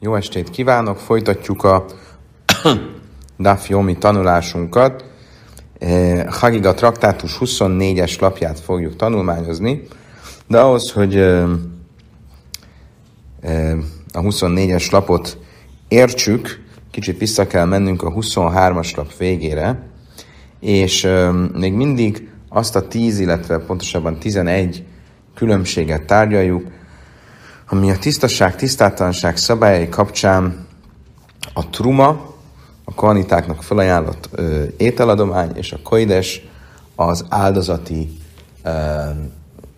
Jó estét kívánok! Folytatjuk a Daf Yomi tanulásunkat. Eh, Hagiga traktátus 24-es lapját fogjuk tanulmányozni, de ahhoz, hogy eh, eh, a 24-es lapot értsük, kicsit vissza kell mennünk a 23-as lap végére, és még mindig azt a 10, illetve pontosabban 11 különbséget tárgyaljuk, ami a tisztaság, tisztátalanság szabályai kapcsán a truma, a kohanitáknak felajánlott ö, ételadomány, és a koides az áldozati, ö,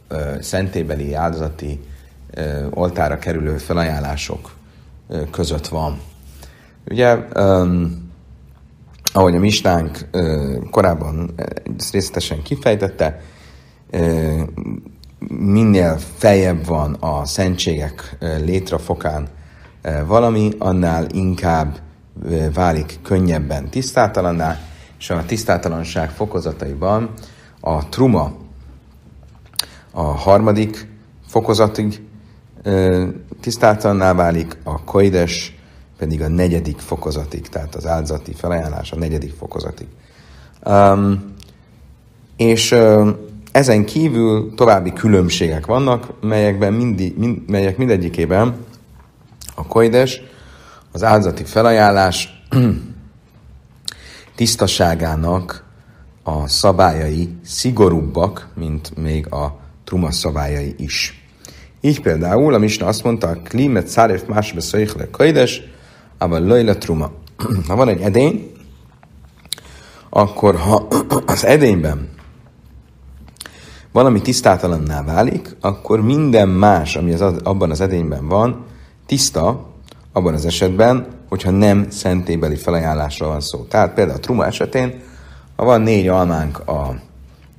ö, szentébeli áldozati ö, oltára kerülő felajánlások ö, között van. Ugye, ö, ahogy a mistánk ö, korábban részletesen kifejtette, ö, minél feljebb van a szentségek létrafokán valami, annál inkább válik könnyebben tisztátalanná, és a tisztátalanság fokozataiban a truma a harmadik fokozatig tisztátalanná válik, a koides pedig a negyedik fokozatig, tehát az áldozati felajánlás a negyedik fokozatig. Um, és uh, ezen kívül további különbségek vannak, melyekben mindi, mind, melyek mindegyikében a koides, az áldozati felajánlás tisztaságának a szabályai szigorúbbak, mint még a truma szabályai is. Így például a Misna azt mondta, a klímet szárif másbe szöjhle koides, aber löjle truma. Ha van egy edény, akkor ha az edényben valami tisztátalanná válik, akkor minden más, ami az, abban az edényben van, tiszta abban az esetben, hogyha nem szentébeli felajánlásra van szó. Tehát például a truma esetén, ha van négy almánk a,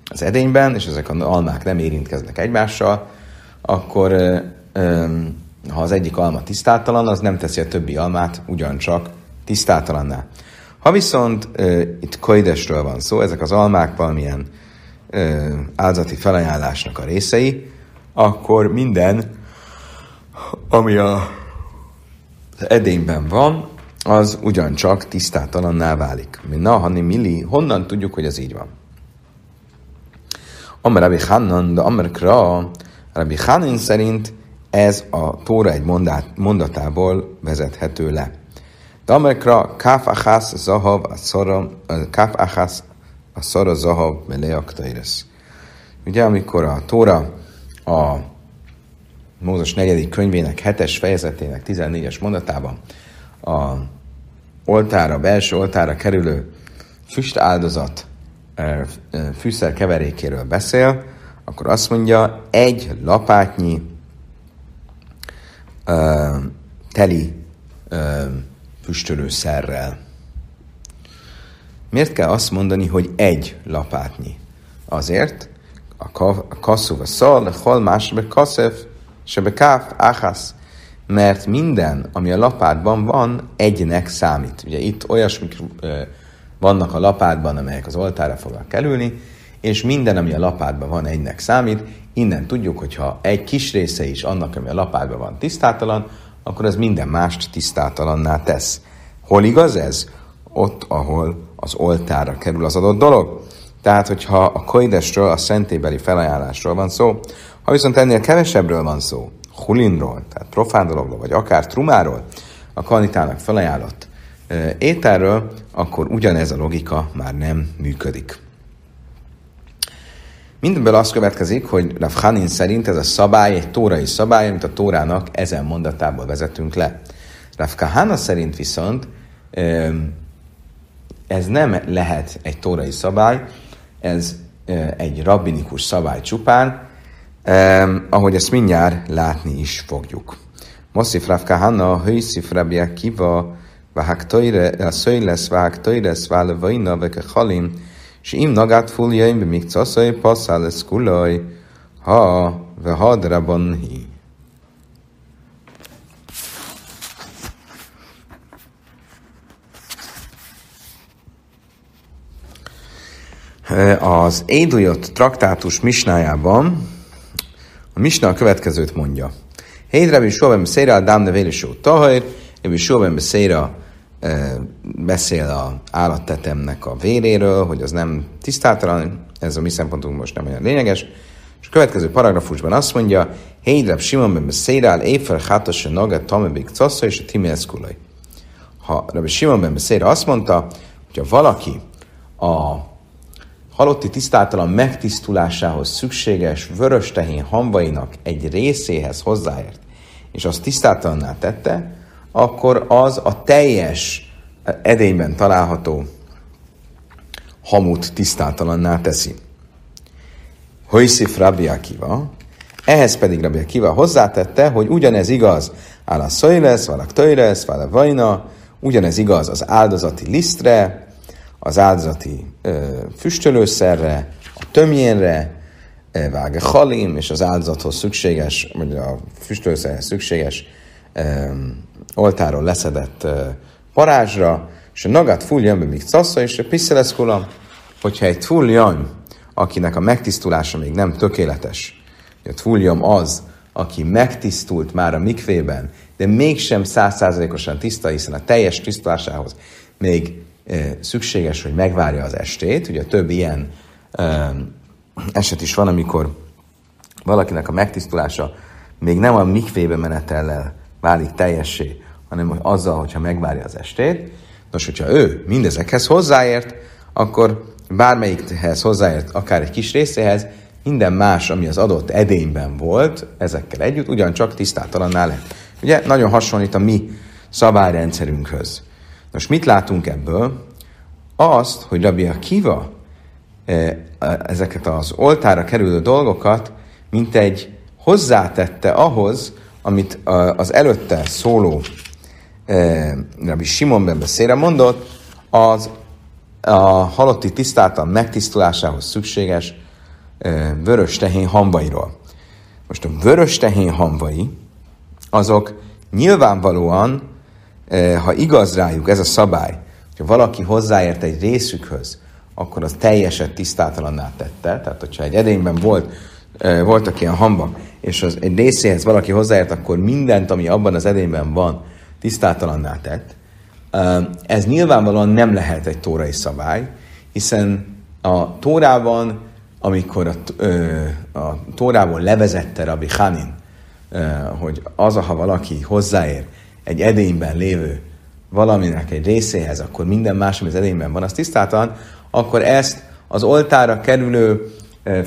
az edényben, és ezek az almák nem érintkeznek egymással, akkor ha az egyik alma tisztátalan, az nem teszi a többi almát ugyancsak tisztátalanná. Ha viszont itt koidesről van szó, ezek az almák valamilyen áldozati felajánlásnak a részei, akkor minden, ami a, edényben van, az ugyancsak tisztátalanná válik. Na, hani milli, honnan tudjuk, hogy ez így van? Amar Rabbi Hannan, de Amar Kra, Rabbi Hannan szerint ez a Tóra egy mondát, mondatából vezethető le. De Amar Kra, Kaf Achas Zahav, Kaf Achas a szara zahav meleaktaires. Ugye, amikor a Tóra a Mózes negyedik könyvének hetes fejezetének 14-es mondatában a oltára, belső oltára kerülő füstáldozat fűszer keverékéről beszél, akkor azt mondja, egy lapátnyi uh, teli uh, füstölőszerrel Miért kell azt mondani, hogy egy lapátnyi? Azért, a kasszú a szal, hol másbe kaszef, se be káf, áhász, mert minden, ami a lapátban van, egynek számít. Ugye itt olyasmik vannak a lapátban, amelyek az oltára fognak kerülni, és minden, ami a lapátban van, egynek számít. Innen tudjuk, hogy ha egy kis része is annak, ami a lapátban van tisztátalan, akkor ez minden mást tisztátalanná tesz. Hol igaz ez? Ott, ahol az oltára kerül az adott dolog. Tehát, hogyha a koidesről, a szentébeli felajánlásról van szó, ha viszont ennél kevesebbről van szó, hulinról, tehát profán dologról, vagy akár trumáról, a kanitának felajánlott ételről, akkor ugyanez a logika már nem működik. Mindenből az következik, hogy Rav Hanin szerint ez a szabály egy tórai szabály, amit a tórának ezen mondatából vezetünk le. Rav Kahana szerint viszont ez nem lehet egy tórai szabály, ez egy rabbinikus szabály csupán, eh, ahogy ezt mindjárt látni is fogjuk. Moszif Rav Kahana, Hőszif Rabbi Akiva, Szöjlesz, Vahak Toires, Vále Vaina, Veke Halim, és im nagát fuljaim, még caszai, passzál kulaj, ha, ve hadraban hi. Az Édujot traktátus misnájában a misna a következőt mondja. Hédrebi sovem szére a dámne vélisó tahajr, Rabbi Shua beszél beszél a állattetemnek a véréről, hogy az nem tisztátalan, ez a mi szempontunk most nem olyan lényeges. És a következő paragrafusban azt mondja, Hédreb Simon ben beszél Éfer Hátos a Naga Tamebik és a Timeszkulai. Ha Rabbi Simon ben beszél azt mondta, hogyha valaki a halotti tisztátalan megtisztulásához szükséges vörös tehén hamvainak egy részéhez hozzáért, és azt tisztátalanná tette, akkor az a teljes edényben található hamut tisztátalanná teszi. Hojszif Rabbi Akiva, ehhez pedig Rabbi Akiva hozzátette, hogy ugyanez igaz áll a szöjlesz, valak töjlesz, a vajna, ugyanez igaz az áldozati lisztre, az áldozati füstölőszerre, a tömjénre, váge halim, és az áldozathoz szükséges, vagy a füstölőszerhez szükséges oltáról leszedett parázsra, és a nagat fuljan be még szassa, és a piszeleszkula, hogyha egy fuljan, akinek a megtisztulása még nem tökéletes, a fulljam az, aki megtisztult már a mikvében, de mégsem százszázalékosan tiszta, hiszen a teljes tisztulásához még szükséges, hogy megvárja az estét. Ugye több ilyen eset is van, amikor valakinek a megtisztulása még nem a mikvébe menetellel válik teljessé, hanem azzal, hogyha megvárja az estét. Nos, hogyha ő mindezekhez hozzáért, akkor bármelyikhez hozzáért, akár egy kis részéhez, minden más, ami az adott edényben volt, ezekkel együtt, ugyancsak tisztátalanná lett. Ugye nagyon hasonlít a mi szabályrendszerünkhöz. Most mit látunk ebből? Azt, hogy Rabbi Akiva e, ezeket az oltára kerülő dolgokat, mint egy hozzátette ahhoz, amit az előtte szóló e, Rabbi Simon ben beszélre mondott, az a halotti tisztáltan megtisztulásához szükséges e, vörös tehén hambairól. Most a vörös tehén hamvai, azok nyilvánvalóan ha igaz rájuk ez a szabály, hogyha valaki hozzáért egy részükhöz, akkor az teljeset tisztátalanná tette. Tehát, hogyha egy edényben volt, eh, voltak ilyen hambak, és az egy részéhez valaki hozzáért, akkor mindent, ami abban az edényben van, tisztátalanná tett. Eh, ez nyilvánvalóan nem lehet egy tórai szabály, hiszen a tórában, amikor a, a tórából levezette Rabbi Hanin, hogy az, ha valaki hozzáér egy edényben lévő valaminek egy részéhez, akkor minden más, ami az edényben van, az tisztátalan, akkor ezt az oltára kerülő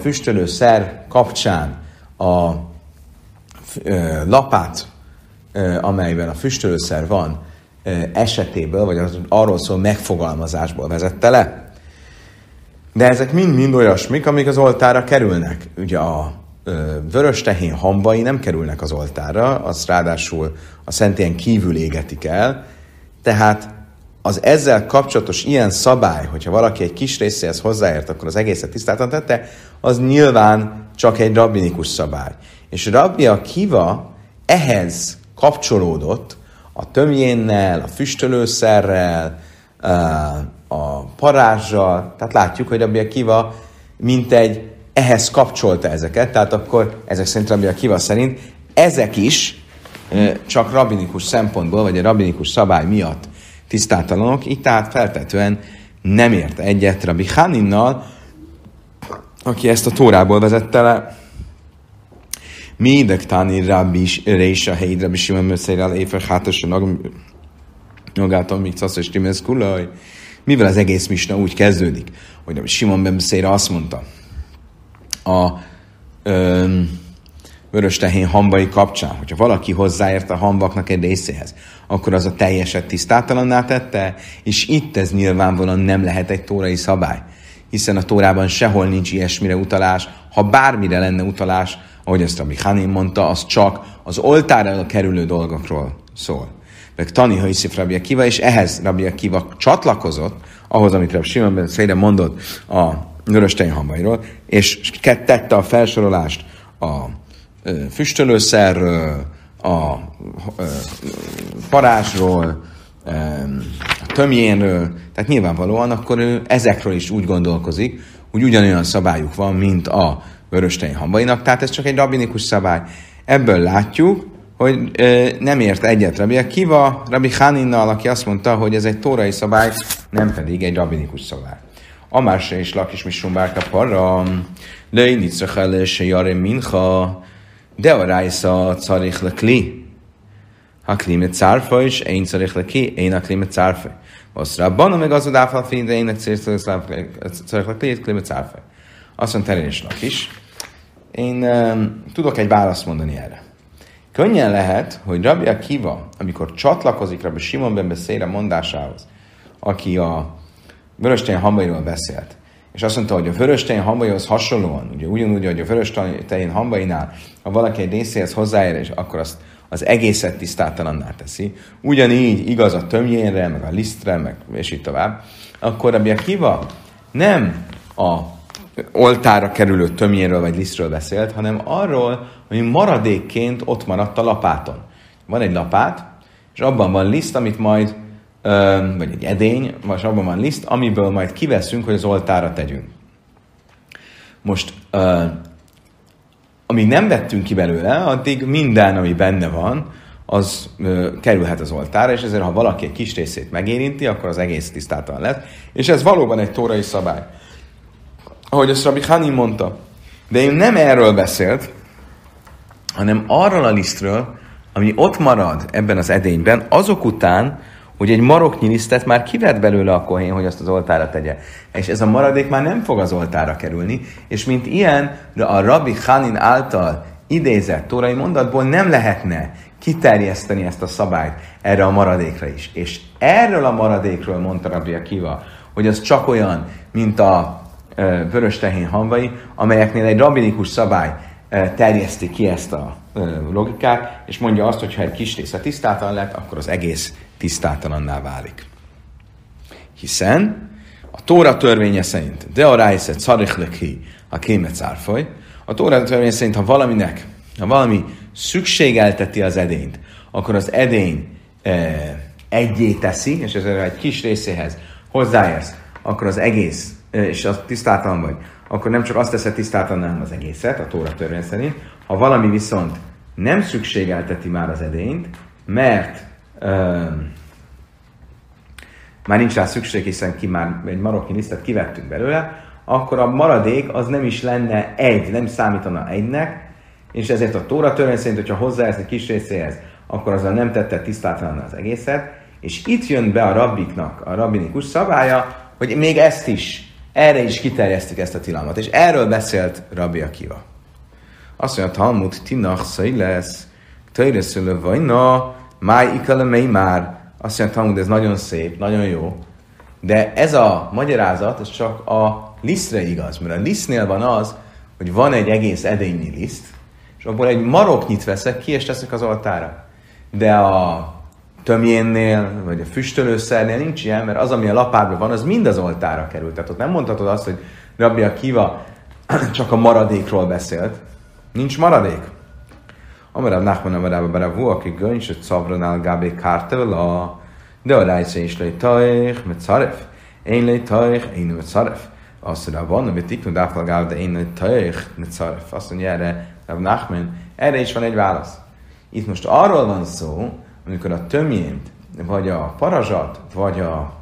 füstölő szer kapcsán a lapát, amelyben a füstölőszer van, esetéből, vagy az arról szól megfogalmazásból vezette le. De ezek mind-mind olyasmik, amik az oltára kerülnek. Ugye a vörös tehén hambai nem kerülnek az oltára, az ráadásul a szentélyen kívül égetik el, tehát az ezzel kapcsolatos ilyen szabály, hogyha valaki egy kis részéhez hozzáért, akkor az egészet tisztáltan tette, az nyilván csak egy rabbinikus szabály. És Rabbi Kiva ehhez kapcsolódott a tömjénnel, a füstölőszerrel, a parázsal, tehát látjuk, hogy Rabbi Kiva mint egy ehhez kapcsolta ezeket, tehát akkor ezek szerint Rabbi Akiva szerint ezek is csak rabinikus szempontból, vagy a rabinikus szabály miatt tisztátalanok, így tehát feltetően nem ért egyet Rabbi Haninnal, aki ezt a tórából vezette le. Mindek táni Rabbi Résa Heid Rabbi Simon Mösszér Éfer Hátosan Nogátom, még Casz és Timesz Kulaj. Mivel az egész misna úgy kezdődik, hogy Rabbi Simon Ben azt mondta, a ö, vörös tehén hambai kapcsán, hogyha valaki hozzáért a hambaknak egy részéhez, akkor az a teljeset tisztátalanná tette, és itt ez nyilvánvalóan nem lehet egy tórai szabály, hiszen a tórában sehol nincs ilyesmire utalás, ha bármire lenne utalás, ahogy ezt Rabbi Hanin mondta, az csak az oltára kerülő dolgokról szól. Meg Tani Haiszif Rabbi Akiva, és ehhez Rabbi Akiva csatlakozott, ahhoz, amit Rabbi Simon Ben mondott a vörös tejhambairól, és tette a felsorolást a füstölőszerről, a parázsról, a tömjénről, tehát nyilvánvalóan akkor ő ezekről is úgy gondolkozik, hogy ugyanolyan szabályuk van, mint a vörös tejhambainak, tehát ez csak egy rabinikus szabály. Ebből látjuk, hogy nem ért egyet Rabbi Akiva, Rabbi Haninnal, aki azt mondta, hogy ez egy tórai szabály, nem pedig egy rabinikus szabály. Amárse is lakis misumbárka parra, löj nitzrachel se jare mincha, de a rájsza carich le kli. Ha kli mit cárfa is, én carich le ki, én a kli mit cárfa. Azt rabban, meg az odáfal fény, de énnek carich le kli, kli mit cárfa. Azt mondta, is lakis. Én tudok egy választ mondani erre. Könnyen lehet, hogy Rabbi Akiva, amikor csatlakozik Rabbi Simon ben beszélre mondásához, aki a vöröstény hambairól beszélt, és azt mondta, hogy a vöröstény hambaihoz hasonlóan, ugye ugyanúgy, hogy a vöröstény hambainál, ha valaki egy részéhez hozzáér, és akkor azt az egészet tisztátalanná teszi, ugyanígy igaz a tömjénre, meg a lisztre, meg és így tovább, akkor Rabbi Akiva nem a oltára kerülő tömjéről vagy lisztről beszélt, hanem arról, ami maradékként ott maradt a lapáton. Van egy lapát, és abban van liszt, amit majd, vagy egy edény, vagy abban van liszt, amiből majd kiveszünk, hogy az oltára tegyünk. Most, amíg nem vettünk ki belőle, addig minden, ami benne van, az kerülhet az oltára, és ezért, ha valaki egy kis részét megérinti, akkor az egész tisztátalan lesz. És ez valóban egy tórai szabály ahogy azt Rabbi Hanim mondta. De ő nem erről beszélt, hanem arról a lisztről, ami ott marad ebben az edényben, azok után, hogy egy maroknyi lisztet már kivett belőle a kohén, hogy azt az oltára tegye. És ez a maradék már nem fog az oltára kerülni, és mint ilyen, a Rabbi Hanin által idézett tórai mondatból nem lehetne kiterjeszteni ezt a szabályt erre a maradékra is. És erről a maradékról mondta Rabbi Akiva, hogy az csak olyan, mint a vörös tehén hamvai, amelyeknél egy rabinikus szabály terjeszti ki ezt a logikát, és mondja azt, hogy ha egy kis része tisztátalan lett, akkor az egész tisztátalanná válik. Hiszen a Tóra törvénye szerint, de a rájszet szarichleki a kémet szárfoly, a Tóra törvénye szerint, ha valaminek, ha valami szükségelteti az edényt, akkor az edény e, egyé teszi, és ezzel egy kis részéhez hozzáérsz, akkor az egész és az tisztátalan vagy, akkor nem csak azt teszed tisztátalan, hanem az egészet, a Tóra törvény szerint. Ha valami viszont nem szükségelteti már az edényt, mert már nincs rá szükség, hiszen ki már egy maroknyi lisztet kivettünk belőle, akkor a maradék az nem is lenne egy, nem számítana egynek, és ezért a Tóra törvény szerint, hogyha hozzáérsz egy kis részéhez, akkor azzal nem tette tisztátalan az egészet, és itt jön be a rabbiknak a rabbinikus szabálya, hogy még ezt is erre is kiterjesztik ezt a tilalmat. És erről beszélt Rabbi Akiva. Azt mondja, Talmud tinach lesz, töjreszülő vajna, máj ikale már. Azt mondja, Talmud, ez nagyon szép, nagyon jó. De ez a magyarázat, ez csak a lisztre igaz, mert a lisztnél van az, hogy van egy egész edényi liszt, és abból egy maroknyit veszek ki, és teszek az altára. De a tömjénnél, vagy a füstölőszernél nincs ilyen, mert az, ami a lapádban van, az mind az oltára került. Tehát ott nem mondhatod azt, hogy Rabbi Akiva csak a maradékról beszélt. Nincs maradék. Amarav Nachman Amarav Baravu, aki göncs, hogy Szavranál Gábé Kártevela, de a rájsze is lej tajch, met szaref. Én lej tajch, én met szaref. Azt mondja, van, amit tiknu dáfal de én lej tajch, met szaref. Azt mondja erre, Rav Nachman, erre is van egy válasz. Itt most arról van szó, amikor a tömjént, vagy a parazsat, vagy a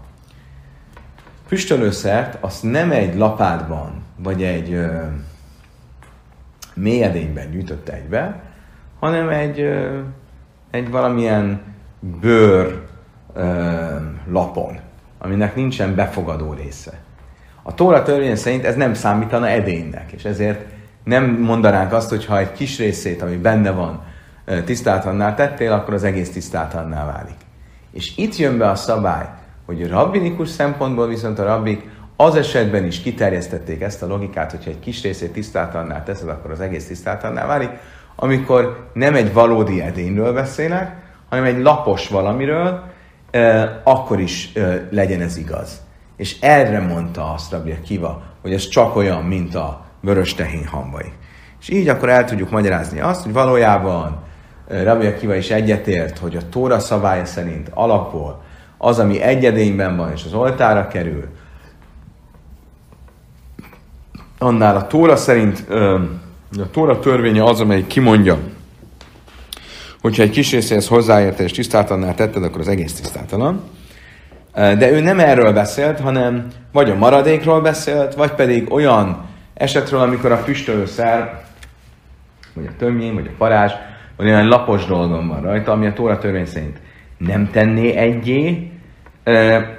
füstölőszert, azt nem egy lapátban, vagy egy ö, mélyedényben gyűjtötte egybe, hanem egy, egy valamilyen bőr lapon, aminek nincsen befogadó része. A Tóra törvény szerint ez nem számítana edénynek, és ezért nem mondanánk azt, hogy ha egy kis részét, ami benne van, tisztátalanná tettél, akkor az egész tisztátalanná válik. És itt jön be a szabály, hogy rabbinikus szempontból viszont a rabbik az esetben is kiterjesztették ezt a logikát, hogyha egy kis részét tisztátalanná teszed, akkor az egész tisztátalanná válik, amikor nem egy valódi edényről beszélek, hanem egy lapos valamiről, akkor is legyen ez igaz. És erre mondta azt Rabbi Kiva, hogy ez csak olyan, mint a vörös tehén hamvai. És így akkor el tudjuk magyarázni azt, hogy valójában Rabbi Akiva is egyetért, hogy a Tóra szabálya szerint alapból az, ami egyedényben van és az oltára kerül, annál a Tóra szerint a Tóra törvénye az, amely kimondja, Hogyha egy kis részéhez hozzáérte és tisztátalannál tetted, akkor az egész tisztátalan. De ő nem erről beszélt, hanem vagy a maradékról beszélt, vagy pedig olyan esetről, amikor a füstölőszer, vagy a tömjén, vagy a parázs, vagy olyan lapos dolgom van rajta, ami a Tóra törvény szerint nem tenné egyé,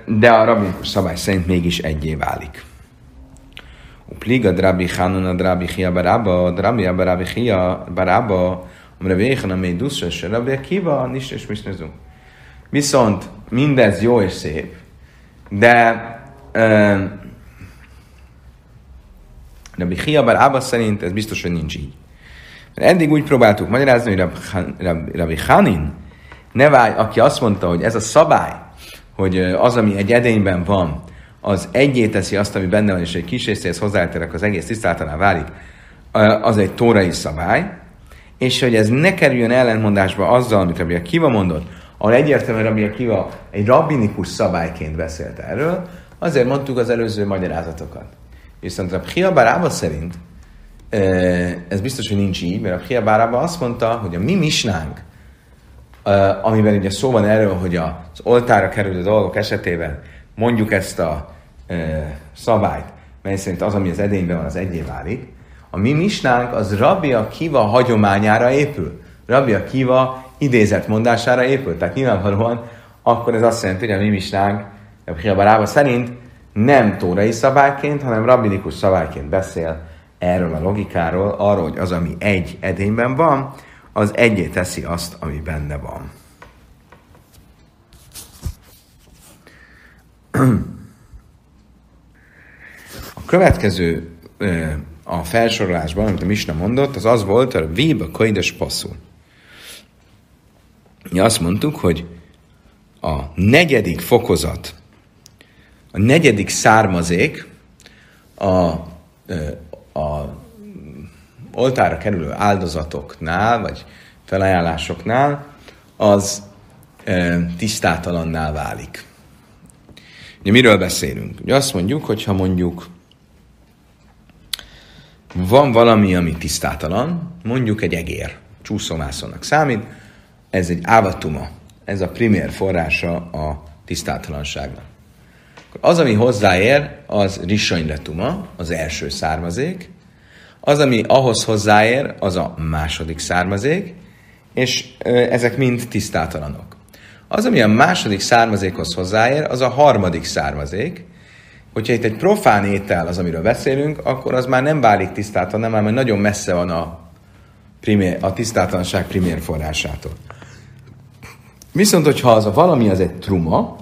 de a rabinikus szabály szerint mégis egyé válik. Upliga drabi a drabi chia baraba, drabi barabi chia baraba, amire véhen a mély duszos, rabbi kiva, nis és misnezunk. Viszont mindez jó és szép, de Rabbi Chia Bar Abba szerint ez biztos, hogy nincs így. Mert eddig úgy próbáltuk magyarázni, hogy Rabbi Hanin, Nevály, aki azt mondta, hogy ez a szabály, hogy az, ami egy edényben van, az egyé teszi azt, ami benne van, és egy kis részéhez hozzáterek, az egész tisztátalán válik, az egy tórai szabály, és hogy ez ne kerüljön ellentmondásba azzal, amit Rabbi Akiva mondott, ahol egyértelműen Rabbi Akiva egy rabbinikus szabályként beszélt erről, azért mondtuk az előző magyarázatokat. Viszont Rabbi Hiabarába szerint ez biztos, hogy nincs így, mert a Hiabarába azt mondta, hogy a mi misnánk, amiben ugye szó van erről, hogy az oltára kerülő dolgok esetében mondjuk ezt a szabályt, mely szerint az, ami az edényben van, az egyé válik, a mi misnánk az Rabbi Kiva hagyományára épül. Rabbi Kiva idézett mondására épül. Tehát nyilvánvalóan akkor ez azt jelenti, hogy a mi misnánk Rabbi Kiva szerint nem tórai szabályként, hanem rabbinikus szabályként beszél erről a logikáról, arról, hogy az, ami egy edényben van, az egyé teszi azt, ami benne van. A következő a felsorolásban, amit a Misna mondott, az az volt, a Véba Kaides passzul. Mi azt mondtuk, hogy a negyedik fokozat, a negyedik származék a, a oltára kerülő áldozatoknál, vagy felajánlásoknál, az tisztátalanná válik. Ugye miről beszélünk? Ugye azt mondjuk, hogy ha mondjuk van valami, ami tisztátalan, mondjuk egy egér, csúszómászónak számít, ez egy ávatuma, ez a primér forrása a tisztátalanságnak. Az, ami hozzáér, az risanyletuma, az első származék, az, ami ahhoz hozzáér, az a második származék, és ezek mind tisztátalanok. Az, ami a második származékhoz hozzáér, az a harmadik származék. Hogyha itt egy profán étel az, amiről beszélünk, akkor az már nem válik tisztátalan, nem, mert nagyon messze van a, primér, a tisztátalanság primér forrásától. Viszont, hogyha az a valami az egy truma,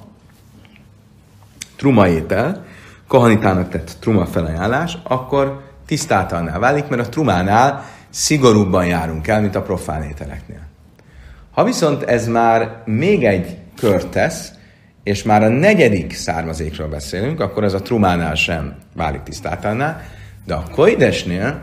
truma étel, kohanitának tett truma felajánlás, akkor tisztátalná válik, mert a trumánál szigorúbban járunk el, mint a profán ételeknél. Ha viszont ez már még egy kört tesz, és már a negyedik származékról beszélünk, akkor ez a trumánál sem válik tisztátalná, de a koidesnél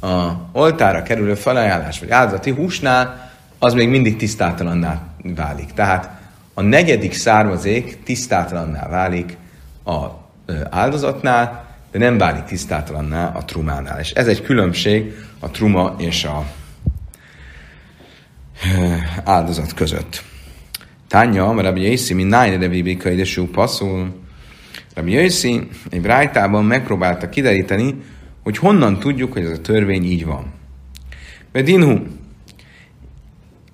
a oltára kerülő felajánlás vagy áldozati húsnál az még mindig tisztátalanná válik. Tehát a negyedik származék tisztátalanná válik a áldozatnál, de nem válik tisztátalanná a trumánál. És ez egy különbség a truma és a áldozat között. Mert Rabbi Yossi, mint nájne de vibika idesú passzul. Rabbi Yossi egy brájtában megpróbálta kideríteni, hogy honnan tudjuk, hogy ez a törvény így van. Bedinhu.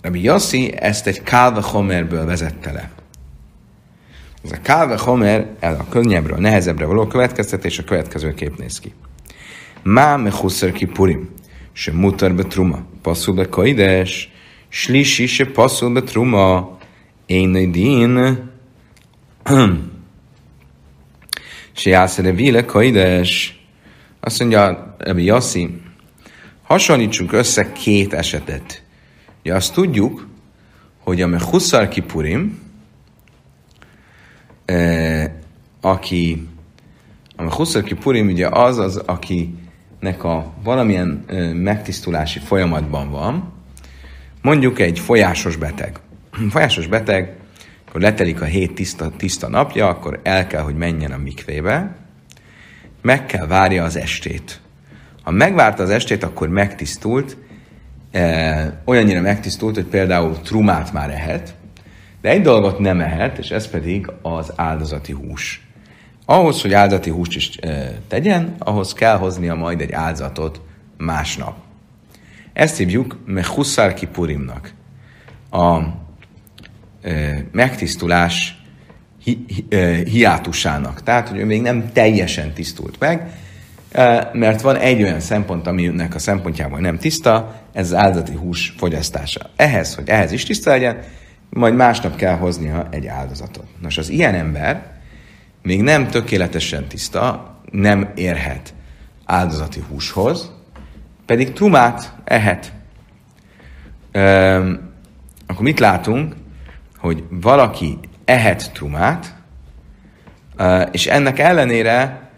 Rabbi Yossi ezt egy Kálva Homerből vezette le. Ez a Kálve Homer el a könnyebbről, nehezebbre való következtetés a következő kép néz ki. Má me ki purim, se mutar be truma, passzul be kaides, slisi se passzul be truma, én din, se jászere vile kaides. Azt mondja Rabbi Yossi, hasonlítsunk össze két esetet. Ja, azt tudjuk, hogy a Mechuszar Kipurim, eh, aki a Huszar Kipurim ugye az, az, akinek a valamilyen eh, megtisztulási folyamatban van, mondjuk egy folyásos beteg. Folyásos beteg, akkor letelik a hét tiszta, tiszta napja, akkor el kell, hogy menjen a mikvébe, meg kell várja az estét. Ha megvárta az estét, akkor megtisztult, e, olyannyira megtisztult, hogy például trumát már ehet, de egy dolgot nem ehet, és ez pedig az áldozati hús. Ahhoz, hogy áldozati húst is e, tegyen, ahhoz kell hoznia majd egy áldozatot másnap. Ezt hívjuk Mechusszár Kipurimnak. A e, megtisztulás hi, hi, e, hiátusának. Tehát, hogy ő még nem teljesen tisztult meg, e, mert van egy olyan szempont, aminek a szempontjából nem tiszta, ez az áldozati hús fogyasztása. Ehhez, hogy ehhez is tiszta legyen, majd másnap kell hoznia egy áldozatot. Nos, az ilyen ember még nem tökéletesen tiszta, nem érhet áldozati húshoz, pedig trumát ehet. Üm, akkor mit látunk? Hogy valaki ehet trumát, és ennek ellenére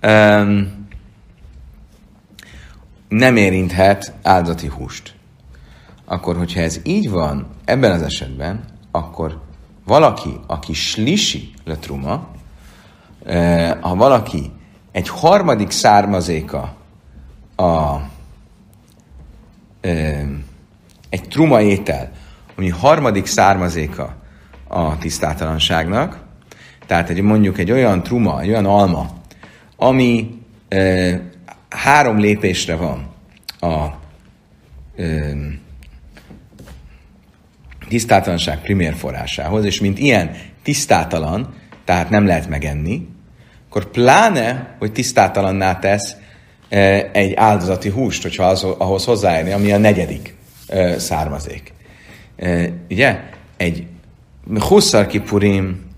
üm, nem érinthet áldozati húst. Akkor, hogyha ez így van, ebben az esetben, akkor valaki, aki slisi le truma, ha valaki egy harmadik származéka a egy truma étel, ami harmadik származéka a tisztátalanságnak, tehát egy, mondjuk egy olyan truma, egy olyan alma, ami e, három lépésre van a e, tisztátalanság primér forrásához, és mint ilyen tisztátalan, tehát nem lehet megenni, akkor pláne, hogy tisztátalanná tesz egy áldozati húst, hogyha az, ahhoz hozzáérni, ami a negyedik származék. Ugye? Egy hosszar kipurim,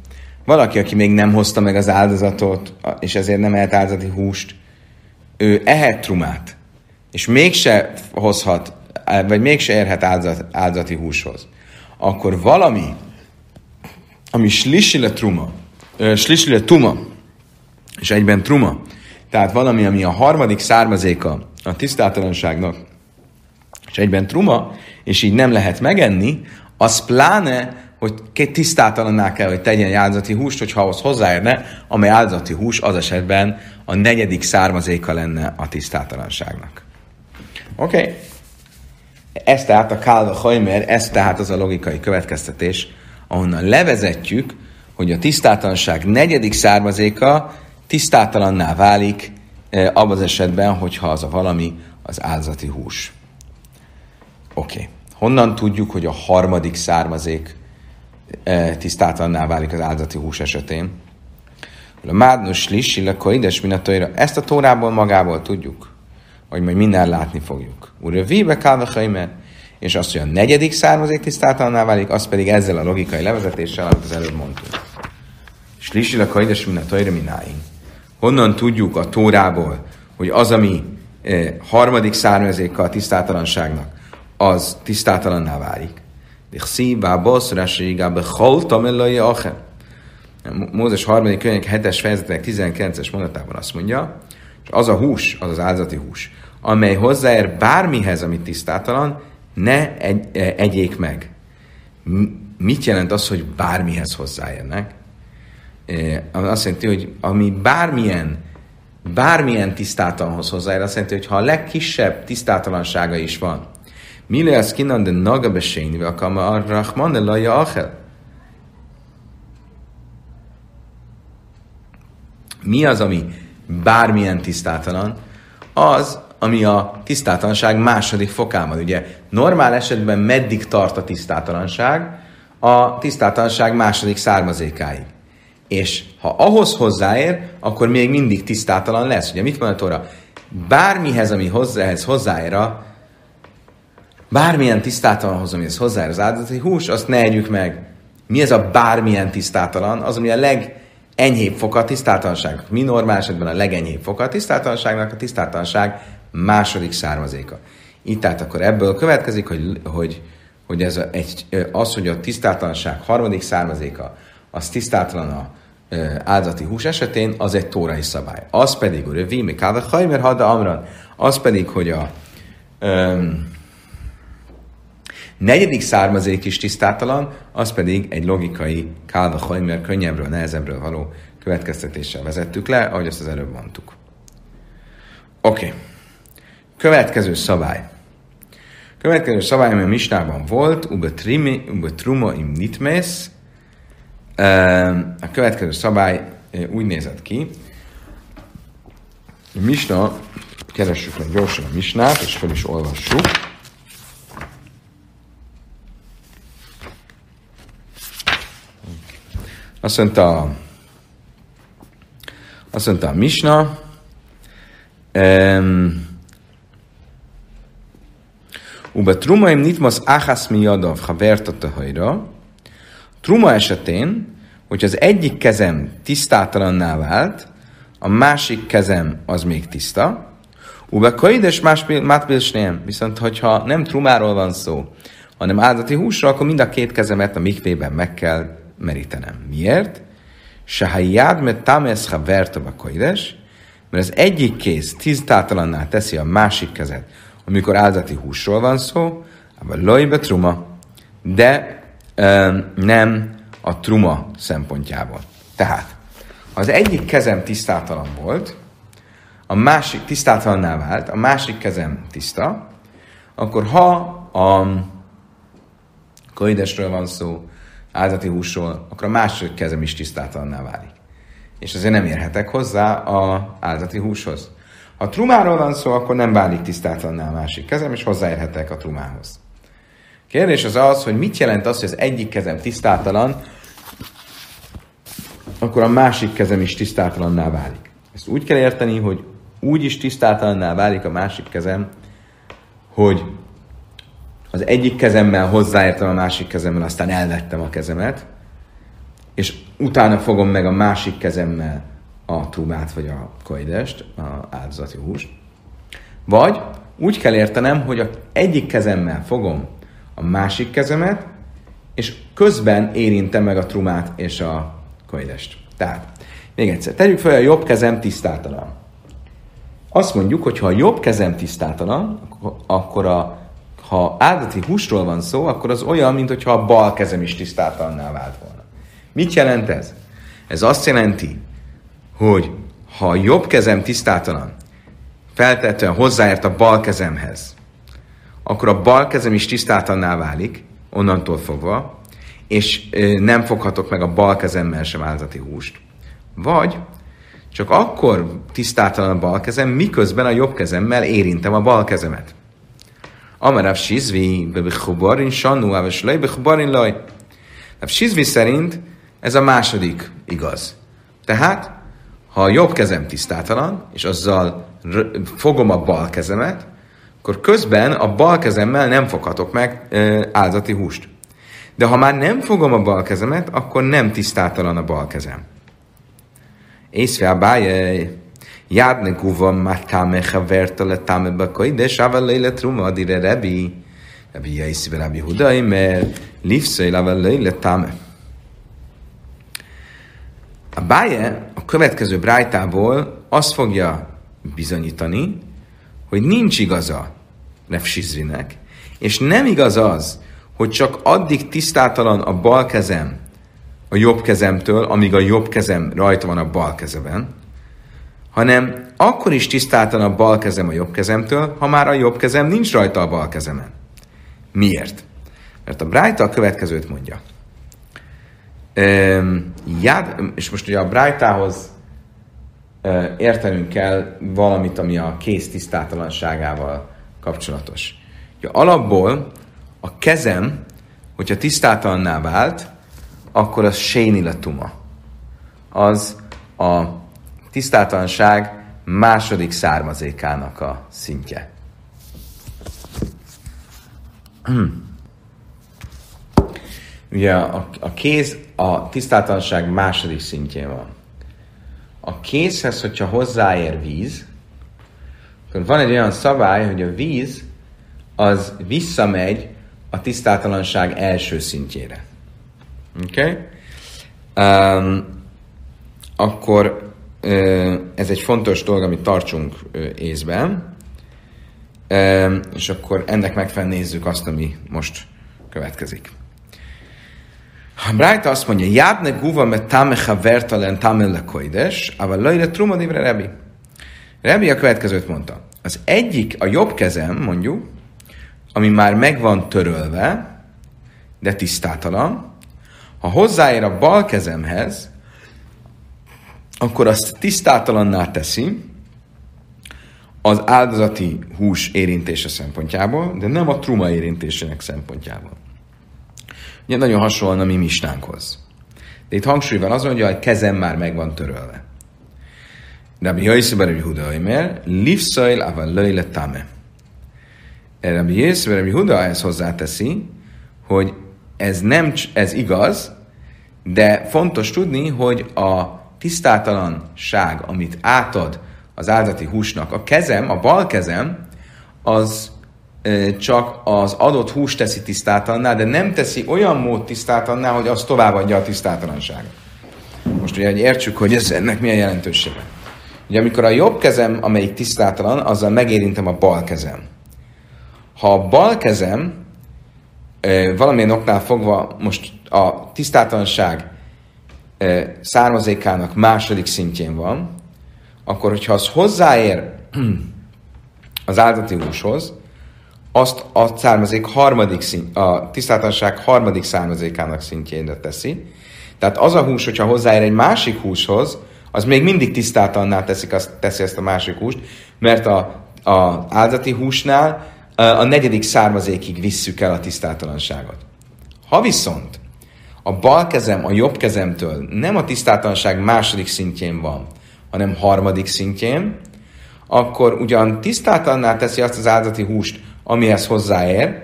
valaki, aki még nem hozta meg az áldozatot, és ezért nem ehet áldozati húst, ő ehet trumát, és mégse hozhat, vagy mégse érhet áldozat, áldozati húshoz, akkor valami, ami slisile truma, slisile tuma, és egyben truma, tehát valami, ami a harmadik származéka a tisztátalanságnak, és egyben truma, és így nem lehet megenni, az pláne, hogy tisztátalanná kell, hogy tegyen áldozati húst, hogyha ahhoz hozzáérne, amely áldozati hús az esetben a negyedik származéka lenne a tisztátalanságnak. Oké? Okay. Ez tehát a Kálva Hajmer, ez tehát az a logikai következtetés, ahonnan levezetjük, hogy a tisztátalanság negyedik származéka tisztátalanná válik e, abban az esetben, hogyha az a valami az áldozati hús. Oké. Okay. Honnan tudjuk, hogy a harmadik származék e, tisztátalanná válik az áldozati hús esetén? A mádnos lissi, akkor ides minatóira. Ezt a tórából magából tudjuk, hogy majd minden látni fogjuk. Ura víbe kálvechaimer, és azt, hogy a negyedik származék tisztátalanná válik, az pedig ezzel a logikai levezetéssel, amit az előbb mondtunk. Slisilag hajdes min a tajra mináink honnan tudjuk a Tórából, hogy az, ami eh, harmadik származéka a tisztátalanságnak, az tisztátalanná válik. Mózes harmadik könyvek 7-es fejezetek 19-es mondatában azt mondja, és az a hús, az az áldozati hús, amely hozzáér bármihez, amit tisztátalan, ne egy, eh, egyék meg. Mit jelent az, hogy bármihez hozzáérnek? Azt jelenti, hogy ami bármilyen, bármilyen tisztátalanhoz hozzáér, azt jelenti, hogy ha a legkisebb tisztátalansága is van, mi lesz kinan de naga besényi, akama a rahman laja achel. Mi az, ami bármilyen tisztátalan? Az, ami a tisztátalanság második fokában. Ugye normál esetben meddig tart a tisztátalanság? A tisztátalanság második származékáig és ha ahhoz hozzáér, akkor még mindig tisztátalan lesz. Ugye mit mondja Tóra? Bármihez, ami hozzáhez hozzáér, bármilyen tisztátalanhoz, amihez hozzáér az áldozati hús, azt ne együk meg. Mi ez a bármilyen tisztátalan? Az, ami a legenyhébb foka a tisztátalanságnak. Mi normál esetben a legenyhébb foka a tisztátalanságnak? A tisztátalanság második származéka. Itt tehát akkor ebből következik, hogy, hogy, hogy ez a, egy, az, hogy a tisztátalanság harmadik származéka, az tisztátlan a áldati hús esetén, az egy tórai szabály. Az pedig, hogy víme káve hajmer hada amran, az pedig, hogy a um, negyedik származék is tisztátalan, az pedig egy logikai káve hajmer könnyebbről, nehezebbről való következtetéssel vezettük le, ahogy azt az előbb mondtuk. Oké. Okay. Következő szabály. Következő szabály, ami a misnában volt, ube, truma im nitmész. A következő szabály úgy nézett ki, a misna, keressük meg gyorsan a misnát, és fel is olvassuk. Azt mondta, azt mondta a Misna, um, Uba trumaim nitmas achas mi jadav, ha vertatta hajra. Truma esetén, hogy az egyik kezem tisztátalanná vált, a másik kezem az még tiszta, Uba kaides mátbilsném, viszont hogyha nem trumáról van szó, hanem áldati húsra, akkor mind a két kezemet a mikvében meg kell merítenem. Miért? Se ha jád me tamesz ha vertava kaides, mert az egyik kéz tisztátalanná teszi a másik kezet, amikor áldati húsról van szó, a lojbe truma, de nem a truma szempontjából. Tehát, ha az egyik kezem tisztátalan volt, a másik tisztátalanná vált, a másik kezem tiszta, akkor ha a koidesről van szó, áldati húsról, akkor a másik kezem is tisztátalanná válik. És azért nem érhetek hozzá a áldati húshoz. Ha trumáról van szó, akkor nem válik tisztátalanná a másik kezem, és hozzáérhetek a trumához. Kérdés az az, hogy mit jelent az, hogy az egyik kezem tisztátalan, akkor a másik kezem is tisztátalanná válik. Ezt úgy kell érteni, hogy úgy is tisztátalanná válik a másik kezem, hogy az egyik kezemmel hozzáértem a másik kezemmel, aztán elvettem a kezemet, és utána fogom meg a másik kezemmel a trumát vagy a koidest, a áldozati húst. Vagy úgy kell értenem, hogy a egyik kezemmel fogom a másik kezemet, és közben érintem meg a trumát és a koidest. Tehát, még egyszer, tegyük fel, a jobb kezem tisztátalan. Azt mondjuk, hogy ha a jobb kezem tisztátalan, akkor a, ha áldati húsról van szó, akkor az olyan, mintha a bal kezem is tisztátalanná vált volna. Mit jelent ez? Ez azt jelenti, hogy ha a jobb kezem tisztátalan, feltetően hozzáért a bal kezemhez, akkor a bal kezem is tisztátalanná válik, onnantól fogva, és nem foghatok meg a bal kezemmel sem áldati húst. Vagy csak akkor tisztátalan a bal kezem, miközben a jobb kezemmel érintem a bal kezemet. Amarav Sizvi, bebechubarin sannu, aves lej, bechubarin laj. Sizvi szerint ez a második igaz. Tehát, ha a jobb kezem tisztátalan, és azzal fogom a bal kezemet, akkor közben a bal kezemmel nem foghatok meg áldati húst. De ha már nem fogom a bal kezemet, akkor nem tisztátalan a bal kezem. Észre a báje, jádne guva matame haverta le bakai, de sáva leile truma adire rebi. Rebi jaiszi rebi hudai, mert livszai lava leile tame. A Báje a következő brájtából azt fogja bizonyítani, hogy nincs igaza Refsizrinek, és nem igaz az, hogy csak addig tisztátalan a bal kezem a jobb kezemtől, amíg a jobb kezem rajta van a bal kezeben, hanem akkor is tisztátalan a bal kezem a jobb kezemtől, ha már a jobb kezem nincs rajta a bal kezemen. Miért? Mert a Brájta a következőt mondja – Jád, és most ugye a Brájtához értenünk kell valamit, ami a kész tisztátalanságával kapcsolatos. Ugye alapból a kezem, hogyha tisztátalanná vált, akkor az sénilatuma. Az a tisztátalanság második származékának a szintje. Ugye a, a kéz a tisztátalanság második szintjén van. A kézhez, hogyha hozzáér víz, akkor van egy olyan szabály, hogy a víz az visszamegy a tisztátalanság első szintjére. Oké? Okay? Um, akkor uh, ez egy fontos dolog, amit tartsunk uh, észben, um, és akkor ennek megfelelően nézzük azt, ami most következik. A Brájta azt mondja, jádne guva me tame havertalen tame le koides, ával lajre truma Rebi. Rebi a következőt mondta. Az egyik, a jobb kezem, mondjuk, ami már meg van törölve, de tisztátalan, ha hozzáér a bal kezemhez, akkor azt tisztátalanná teszi az áldozati hús érintése szempontjából, de nem a truma érintésének szempontjából. Ugye nagyon hasonlóan a mi mistánkhoz. De itt hangsúly van azon, hogy a kezem már meg van törölve. Rabbi Yosef Rabbi Huda Oimer, Livszail aval löjle tame. Rabbi Yosef Rabbi Huda ezt hozzáteszi, hogy ez nem ez igaz, de fontos tudni, hogy a tisztátalanság, amit átad az áldati húsnak, a kezem, a bal kezem, az csak az adott hús teszi tisztátalanná, de nem teszi olyan mód tisztátalanná, hogy az továbbadja a tisztátalanságot. Most ugye, hogy értsük, hogy ez ennek milyen jelentősége. Ugye amikor a jobb kezem, amelyik tisztátalan, azzal megérintem a bal kezem. Ha a bal kezem valamilyen oknál fogva most a tisztátalanság származékának második szintjén van, akkor hogyha az hozzáér az áldati húshoz, azt a származék harmadik szint, a tisztátalanság harmadik származékának szintjére teszi. Tehát az a hús, hogyha hozzáér egy másik húshoz, az még mindig tisztátalanná teszik, azt, teszi ezt a másik húst, mert a, a áldati húsnál a negyedik származékig visszük el a tisztátalanságot. Ha viszont a bal kezem a jobb kezemtől nem a tisztátalanság második szintjén van, hanem harmadik szintjén, akkor ugyan tisztátalanná teszi azt az áldati húst, amihez hozzáér,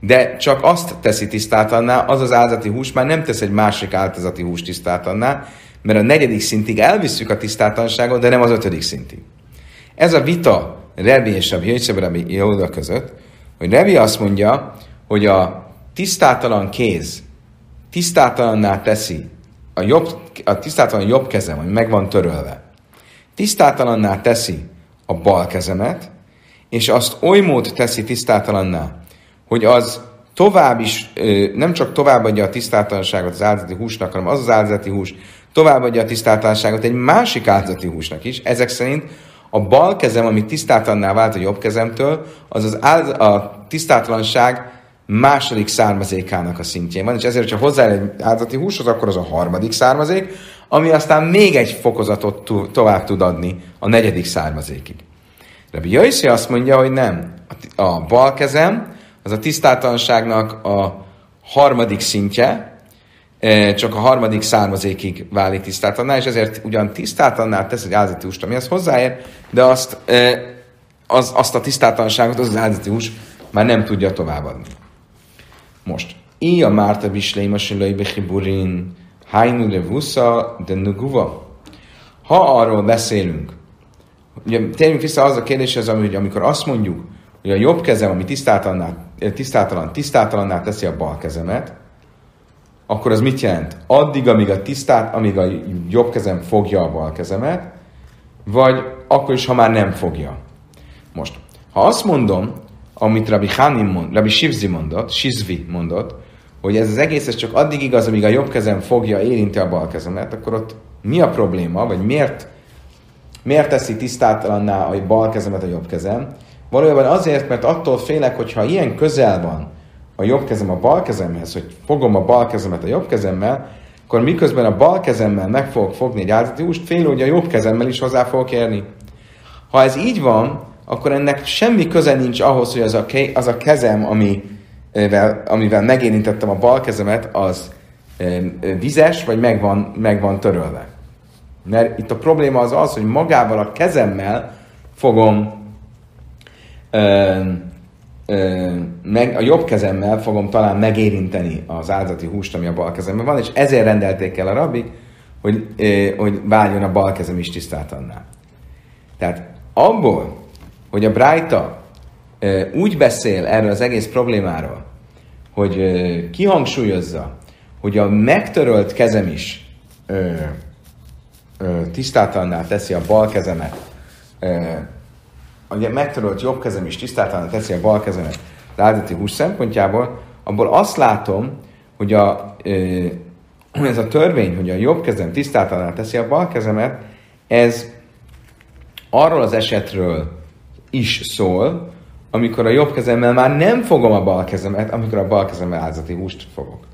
de csak azt teszi tisztátalanná, az az áldati hús már nem tesz egy másik áldozati hús tisztátalanná, mert a negyedik szintig elvisszük a tisztátalanságot, de nem az ötödik szintig. Ez a vita Rebi és a Jöjtsebb Rebi Jóda között, hogy Rebi azt mondja, hogy a tisztátalan kéz tisztátalanná teszi a, jobb, a tisztátalan jobb kezem, ami meg van törölve, tisztátalanná teszi a bal kezemet, és azt oly mód teszi tisztátalanná, hogy az tovább is, nem csak továbbadja a tisztátalanságot az áldozati húsnak, hanem az az áldozati hús továbbadja a tisztátalanságot egy másik áldozati húsnak is. Ezek szerint a bal kezem, ami tisztátalanná vált a jobb kezemtől, az az áld, a tisztátalanság második származékának a szintjén van, és ezért, ha hozzá egy áldozati húshoz, akkor az a harmadik származék, ami aztán még egy fokozatot tovább tud adni a negyedik származékig. Rabbi Jaiszi azt mondja, hogy nem. A bal kezem az a tisztátalanságnak a harmadik szintje, csak a harmadik származékig válik tisztátalanná, és ezért ugyan tisztátalanná tesz egy áldozati húst, az hozzáér, de azt, e, az, azt a tisztátalanságot az, az áldozati hús már nem tudja továbbadni. Most, így a Márta Bisleima Silai Bechiburin, Hainu Levusza, de Nuguva. Ha arról beszélünk, ugye térjünk vissza az a kérdéshez, hogy amikor azt mondjuk, hogy a jobb kezem, ami tisztátalan, tisztátalan, tisztátalanná teszi a bal kezemet, akkor az mit jelent? Addig, amíg a tisztát, amíg a jobb kezem fogja a bal kezemet, vagy akkor is, ha már nem fogja. Most, ha azt mondom, amit Rabbi Hanim mond, Rabbi Shivzi mondott, Shizvi mondott, hogy ez az egész ez csak addig igaz, amíg a jobb kezem fogja, érinti a bal kezemet, akkor ott mi a probléma, vagy miért, miért teszi tisztátalanná a bal kezemet a jobb kezem? Valójában azért, mert attól félek, hogyha ilyen közel van a jobb kezem a bal kezemhez, hogy fogom a bal kezemet a jobb kezemmel, akkor miközben a bal kezemmel meg fogok fogni egy áldozati húst, fél, hogy a jobb kezemmel is hozzá fogok érni. Ha ez így van, akkor ennek semmi köze nincs ahhoz, hogy az a, ke- az a kezem, amivel, amivel megérintettem a bal kezemet, az vizes, vagy meg van, meg van törölve. Mert itt a probléma az az, hogy magával a kezemmel fogom ö, meg, a jobb kezemmel fogom talán megérinteni az áldati húst, ami a bal kezemben van, és ezért rendelték el a rabbik, hogy, hogy váljon a bal kezem is tisztátalanná. Tehát abból, hogy a Brájta úgy beszél erről az egész problémáról, hogy kihangsúlyozza, hogy a megtörölt kezem is ö, ö, tisztátalanná teszi a bal kezemet, a megtörölt jobb kezem is tisztátalanná teszi a bal kezemet az áldati hús szempontjából, abból azt látom, hogy a, ez a törvény, hogy a jobb kezem tisztátalanná teszi a bal kezemet, ez arról az esetről is szól, amikor a jobb kezemmel már nem fogom a bal kezemet, amikor a bal kezemmel áldozati húst fogok.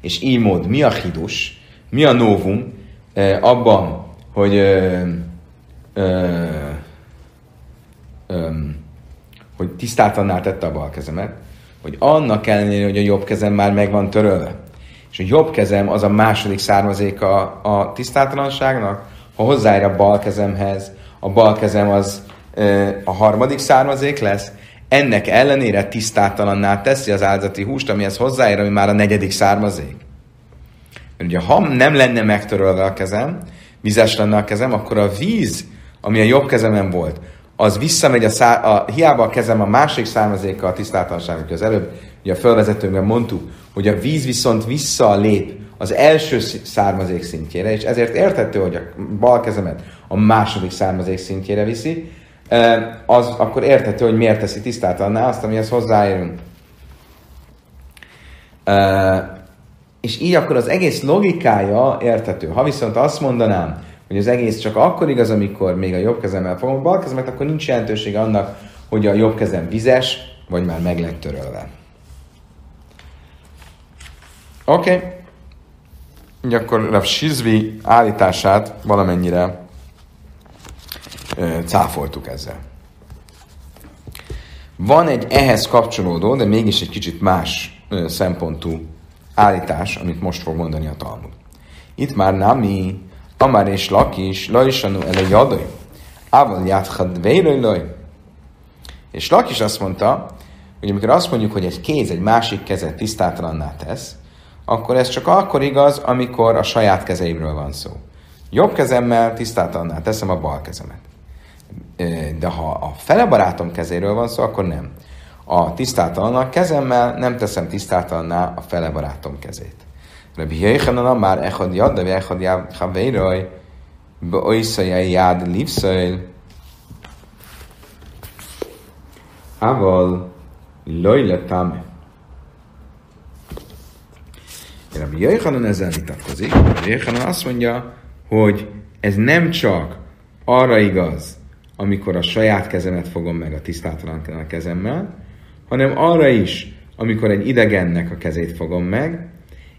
És így mód, mi a hidus, mi a novum eh, abban, hogy eh, eh, eh, hogy tisztátalanná tette a bal kezemet, hogy annak ellenére, hogy a jobb kezem már meg van törölve, és a jobb kezem az a második származéka a tisztátalanságnak, ha hozzáér a bal kezemhez, a bal kezem az e, a harmadik származék lesz, ennek ellenére tisztátalanná teszi az áldozati húst, amihez hozzáér, ami már a negyedik származék. Mert ugye, ha nem lenne megtörölve a kezem, vizes lenne a kezem, akkor a víz, ami a jobb kezemen volt, az visszamegy a, szá- a hiába a kezem a másik származéka a tisztátalanságnak, hogy az előbb ugye a felvezetőnkben mondtuk, hogy a víz viszont visszalép az első származék szintjére, és ezért érthető, hogy a bal kezemet a második származék szintjére viszi, az akkor érthető, hogy miért teszi tisztátalanná azt, amihez hozzáérünk. És így akkor az egész logikája érthető. Ha viszont azt mondanám, hogy az egész csak akkor igaz, amikor még a jobb kezemmel fogom a bal kezemet, akkor nincs jelentősége annak, hogy a jobb kezem vizes, vagy már meg lett törölve. Oké. Okay. Így akkor a Sizvi állítását valamennyire ö, cáfoltuk ezzel. Van egy ehhez kapcsolódó, de mégis egy kicsit más szempontú állítás, amit most fog mondani a Talmud. Itt már Nami, Amár és Lakis, Lajsanu ele jadoj, Ával játchad véroj És Lakis azt mondta, hogy amikor azt mondjuk, hogy egy kéz egy másik kezet tisztátalanná tesz, akkor ez csak akkor igaz, amikor a saját kezeimről van szó. Jobb kezemmel tisztátalanná teszem a bal kezemet. De ha a fele barátom kezéről van szó, akkor nem. A tisztátalannak kezemmel nem teszem tisztátalanná a fele barátom kezét. Rabbi Yechanan már echad yad, de echad yad haveiroj, beoiszai yad livszail, Aval lojle tame. Rabbi Jöjjhanan ezzel vitatkozik. Rabbi Jöjjhanan azt mondja, hogy ez nem csak arra igaz, amikor a saját kezemet fogom meg a tisztátalan kezemmel, hanem arra is, amikor egy idegennek a kezét fogom meg,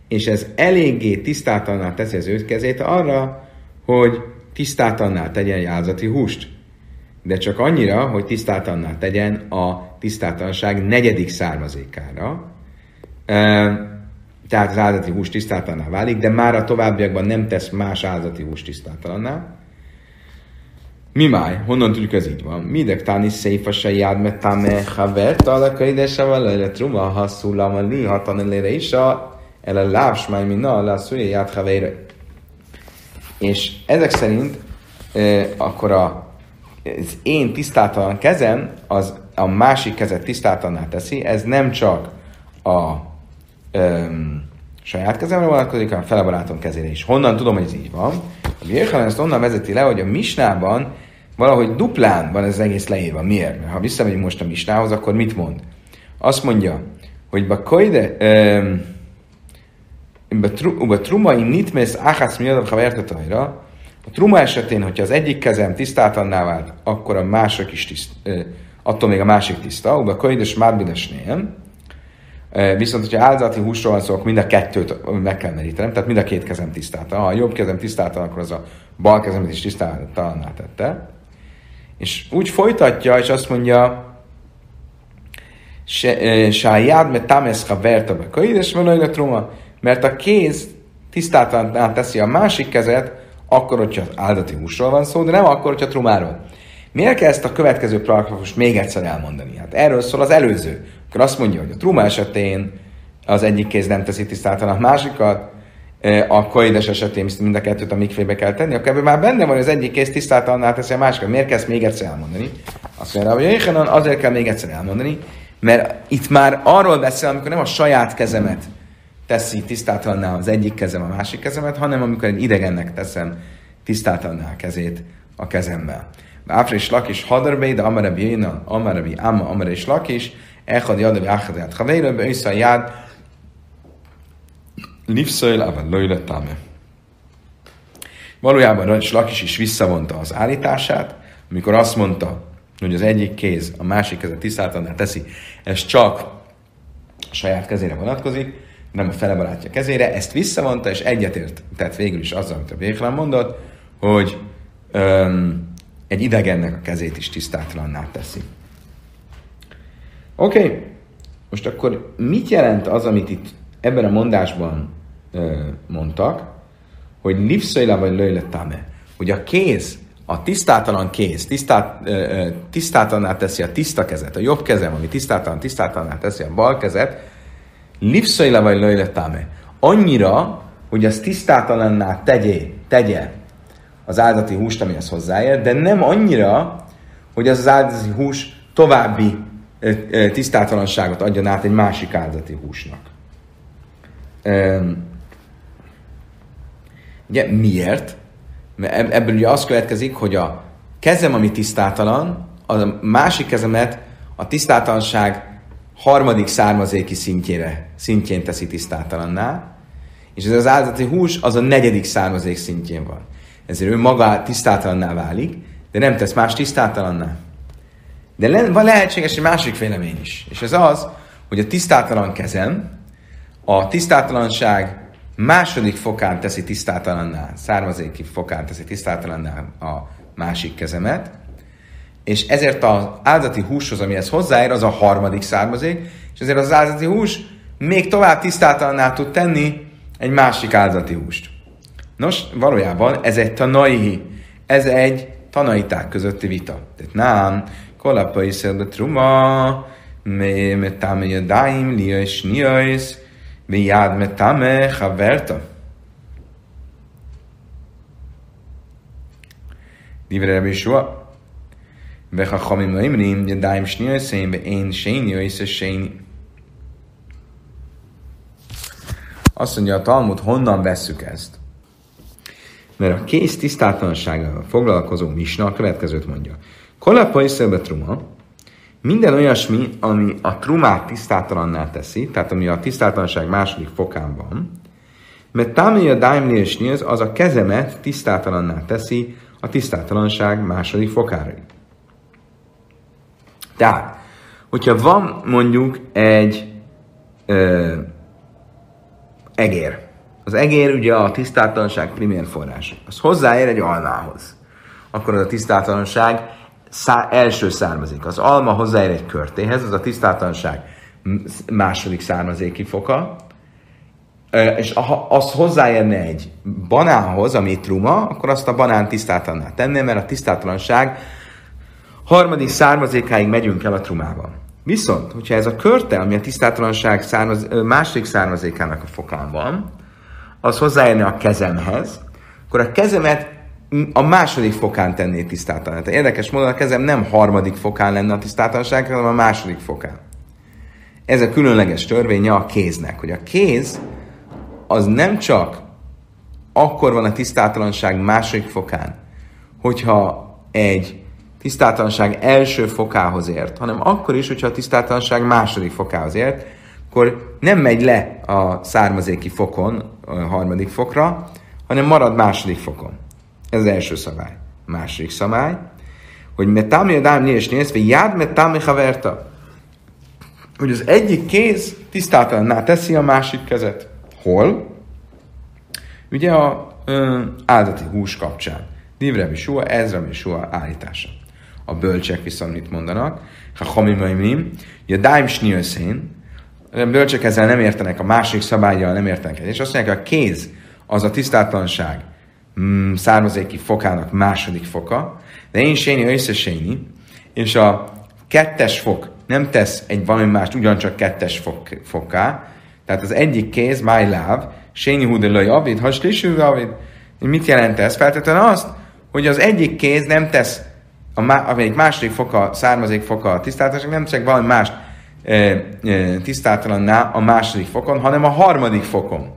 és ez eléggé tisztátalanná teszi az ő kezét arra, hogy tisztátalanná tegyen jázati húst. De csak annyira, hogy tisztátalanná tegyen a tisztátalanság negyedik származékára tehát az áldati hús tisztátalanná válik, de már a továbbiakban nem tesz más áldati hús tisztátalanná. Mi máj? Honnan tudjuk, ez így van? Midek táni széfa se jád me tame havert, alaka ide se valere truma hasszullam a li hatan elére is a ele lávs máj minna la szúrja. És ezek szerint e, akkor a, az én tisztátalan kezem az a másik kezet tisztátalanná teszi, ez nem csak a öm, saját kezemre vonatkozik, hanem fele barátom kezére is. Honnan tudom, hogy ez így van? A Birchanan ezt onnan vezeti le, hogy a misnában valahogy duplán van ez egész leírva. Miért? Mert ha visszamegyünk most a misnához, akkor mit mond? Azt mondja, hogy ba koide, truma in nitmész áhász miadav havertatajra, a truma esetén, hogyha az egyik kezem tisztátalanná vált, akkor a másik is tiszt, attól még a másik tiszta, uba koides mádbidesnél, Viszont, hogyha áldozati húsról van szó, akkor mind a kettőt meg kell merítenem, tehát mind a két kezem tisztálta. Ha a jobb kezem tisztálta, akkor az a bal kezemet is tisztáltalanná tette. És úgy folytatja, és azt mondja, Sájád, mert támeszka verta be könyves, mert truma, mert a kéz tisztáltalanná teszi a másik kezet, akkor, hogyha áldati húsról van szó, de nem akkor, hogyha trumáról. Miért kell ezt a következő paragrafust még egyszer elmondani? Hát erről szól az előző. Akkor azt mondja, hogy a truma esetén az egyik kéz nem teszi tisztáltan a másikat, a koides esetén mind a kettőt a mikvébe kell tenni, akkor ebben már benne van, hogy az egyik kéz tisztáltalannál teszi a másikat. Miért kell ezt még egyszer elmondani? Azt mondja, hogy Jéhanan azért kell még egyszer elmondani, mert itt már arról beszél, amikor nem a saját kezemet teszi tisztátalanná az egyik kezem a másik kezemet, hanem amikor egy idegennek teszem tisztátalanná a kezét a kezemmel. Áfra és lakis hadarbé, de amarabi jéna, amarabi áma, amara és lakis, Echad jadav achad yad chaveira, beösza yad nifszöjl, avad löjle tame. Valójában Rajcs Lakis is visszavonta az állítását, amikor azt mondta, hogy az egyik kéz a másik kezet tisztátalanná teszi, ez csak a saját kezére vonatkozik, nem a fele barátja kezére, ezt visszavonta, és egyetért tett végül is azzal, amit a Béklán mondott, hogy öm, egy idegennek a kezét is tisztátlanná teszi. Oké, okay. most akkor mit jelent az, amit itt ebben a mondásban ö, mondtak, hogy livszajla vagy lőletame, hogy a kéz, a tisztátalan kéz, tisztát, ö, tisztátalanná teszi a tiszta kezet, a jobb kezem, ami tisztátalan, tisztátalanná teszi a bal kezet, livszajla vagy lőletame, annyira, hogy az tisztátalanná tegye, tegye az áldati húst, amihez hozzáér, de nem annyira, hogy az az áldati hús további tisztátalanságot adjon át egy másik áldati húsnak. Ugye miért? Mert ebből ugye az következik, hogy a kezem, ami tisztátalan, a másik kezemet a tisztátalanság harmadik származéki szintjére, szintjén teszi tisztátalanná, és ez az áldati hús az a negyedik származék szintjén van. Ezért ő maga tisztátalanná válik, de nem tesz más tisztátalanná. De le, van lehetséges egy másik vélemény is, és ez az, hogy a tisztátalan kezem a tisztátalanság második fokán teszi tisztátalanná, származéki fokán teszi tisztátalanná a másik kezemet, és ezért az áldati húshoz, amihez hozzáér, az a harmadik származék, és ezért az áldati hús még tovább tisztátalanná tud tenni egy másik áldati húst. Nos, valójában ez egy tanaihi, ez egy tanaiták közötti vita. Tehát nám, kolapa is a truma, metame jadaim, liais, niais, miad metame, haverta. Divre Rabbi Shua, וחכמים אומרים ידיים שני עושים ואין שני עושה שני. Azt mondja a Talmud, honnan vesszük ezt? Mert a kész tisztátlansággal foglalkozó misna a következőt mondja. Kolapa is truma, minden olyasmi, ami a trumát tisztátalanná teszi, tehát ami a tisztátalanság második fokán van, mert támé a daimli és az a kezemet tisztátalanná teszi a tisztátalanság második fokára. Tehát, hogyha van mondjuk egy ö, egér, az egér ugye a tisztátalanság primér forrás, az hozzáér egy almához, akkor az a tisztátalanság szá- első származik. Az alma hozzáér egy körtéhez, az a tisztátalanság második származéki foka, és ha az hozzáérne egy banánhoz, ami truma, akkor azt a banán tisztátalanná tenné, mert a tisztátalanság harmadik származékáig megyünk el a trumában. Viszont, hogyha ez a körte, ami a tisztátalanság származ, második származékának a fokán van, az hozzáérne a kezemhez, akkor a kezemet a második fokán tenné tisztátalan. Tehát érdekes módon a kezem nem harmadik fokán lenne a tisztátalanság, hanem a második fokán. Ez a különleges törvénye a kéznek, hogy a kéz az nem csak akkor van a tisztátalanság második fokán, hogyha egy tisztátalanság első fokához ért, hanem akkor is, hogyha a tisztátalanság második fokához ért, akkor nem megy le a származéki fokon, a harmadik fokra, hanem marad második fokon. Ez az első szabály. Második szabály, hogy metami a dám és néz, vagy jád metami haverta. Hogy az egyik kéz tisztátalanná teszi a másik kezet. Hol? Ugye a ö, áldati hús kapcsán. Divre Visua, Ezra Visua állítása. A bölcsek viszont mit mondanak? Ha hamimaimim, a daim sniöszén, a bölcsek ezzel nem értenek, a másik szabályjal nem értenek. És azt mondják, a kéz az a tisztátlanság mm, származéki fokának második foka, de én séni összeséni, és a kettes fok nem tesz egy valami mást ugyancsak kettes fok, foká, tehát az egyik kéz, my love, séni hudelai avid, ha slisű avid. Mit jelent ez? Feltétlenül azt, hogy az egyik kéz nem tesz, a má, amelyik második foka, származék foka a tisztálatosság, nem csak valami mást e, e, tisztátalanná a második fokon, hanem a harmadik fokon.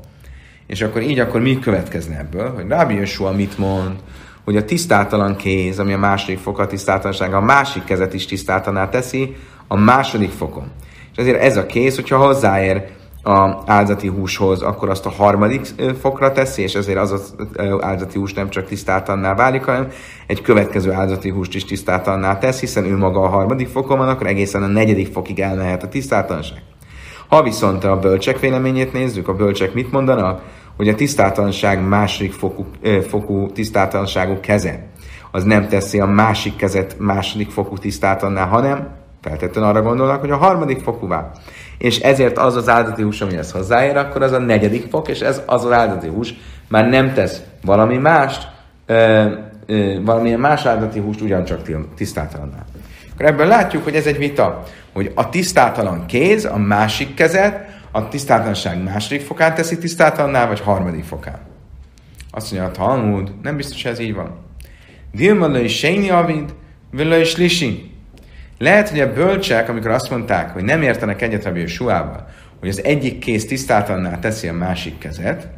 És akkor így akkor mi következne ebből? Hogy Rábi Joshua mit mond? Hogy a tisztátalan kéz, ami a második fok a tisztátalansága, a másik kezet is tisztátaná teszi a második fokon. És ezért ez a kéz, hogyha hozzáér a áldati húshoz, akkor azt a harmadik fokra teszi, és ezért az az áldati hús nem csak tisztátanná válik, hanem egy következő áldati húst is tisztátanná tesz, hiszen ő maga a harmadik fokon van, akkor egészen a negyedik fokig elmehet a tisztátanság. Ha viszont a bölcsek véleményét nézzük, a bölcsek mit mondanak? Hogy a tisztátalanság második fokú, fokú tisztátalanságú keze, az nem teszi a másik kezet második fokú tisztátanná, hanem feltétlenül arra gondolnak, hogy a harmadik fokúvá. És ezért az az áldati hús, amihez hozzáér, akkor az a negyedik fok, és ez az az áldati hús már nem tesz valami mást, ö, ö, valamilyen más áldati húst ugyancsak tisztátalanná. Akkor ebből látjuk, hogy ez egy vita, hogy a tisztátalan kéz a másik kezet, a tisztátalanság második fokán teszi tisztátalanná, vagy harmadik fokán. Azt mondja a Talmud, nem biztos, hogy ez így van. Dilma is Séni Avid, Lisi. Lehet, hogy a bölcsek, amikor azt mondták, hogy nem értenek egyet Rabbi Suával, hogy az egyik kéz tisztátalanná teszi a másik kezet,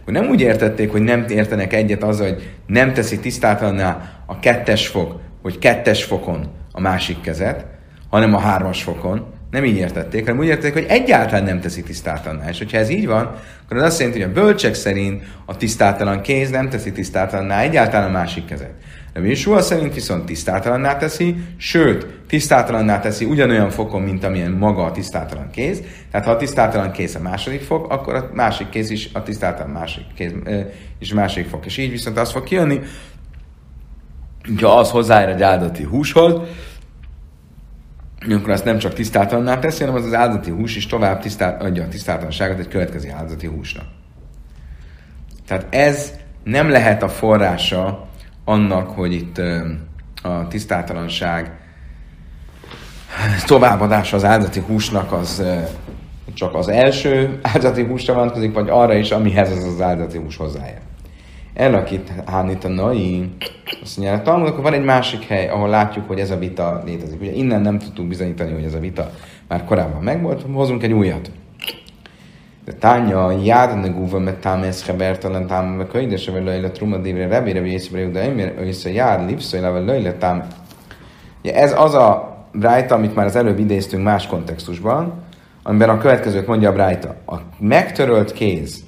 akkor nem úgy értették, hogy nem értenek egyet azzal, hogy nem teszi tisztátalanná a kettes fok, hogy kettes fokon a másik kezet, hanem a hármas fokon. Nem így értették, hanem úgy értették, hogy egyáltalán nem teszi tisztátalanná. És hogyha ez így van, akkor az azt jelenti, hogy a bölcsek szerint a tisztátalan kéz nem teszi tisztátalanná egyáltalán a másik kezet. De Yeshua szerint viszont tisztátalanná teszi, sőt, tisztátalanná teszi ugyanolyan fokon, mint amilyen maga a tisztátalan kéz. Tehát ha a tisztátalan kéz a második fok, akkor a másik kéz is a tisztátalan másik kéz is másik fok. És így viszont az fog kijönni, ha az hozzáér egy áldati húshoz, akkor azt nem csak tisztátalanná teszi, hanem az az áldati hús is tovább tisztát, adja a tisztátalanságot egy következő áldati húsnak. Tehát ez nem lehet a forrása annak, hogy itt a tisztátalanság továbbadása az áldati húsnak az csak az első áldati húsra vonatkozik, vagy arra is, amihez az az áldati hús hozzáér. Elakit Hánit a Nai, azt mondja, a Talmud, akkor van egy másik hely, ahol látjuk, hogy ez a vita létezik. Ugye innen nem tudtuk bizonyítani, hogy ez a vita már korábban megvolt, hozunk egy újat. De tánya, jád ne guva, mert tám ez hebertelen tám, vagy könyves, vagy lejle truma divre, rebére, vagy észre, de emir, össze jád, lipszoj, vagy lejle tám. Ez az a brájta, amit már az előbb idéztünk más kontextusban, amiben a következőt mondja a brájta. A megtörölt kéz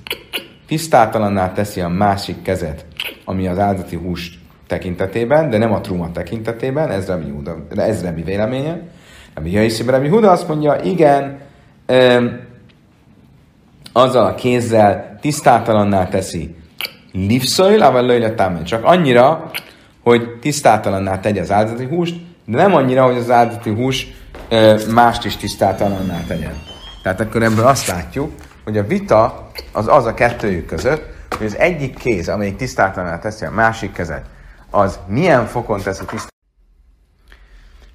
tisztátalanná teszi a másik kezet, ami az áldati hús tekintetében, de nem a truma tekintetében, ez Rabbi, Huda, de ez Rabbi véleménye. Rabbi Jaiszi Rabbi Huda azt mondja, igen, azzal a kézzel tisztátalanná teszi livszöjl, avval löjletám, csak annyira, hogy tisztátalanná tegye az áldati húst, de nem annyira, hogy az áldati hús mást is tisztátalanná tegyen. Tehát akkor ebből azt látjuk, hogy a vita az az a kettőjük között, hogy az egyik kéz, amelyik tisztátlaná teszi a másik kezet, az milyen fokon teszi tisztátlaná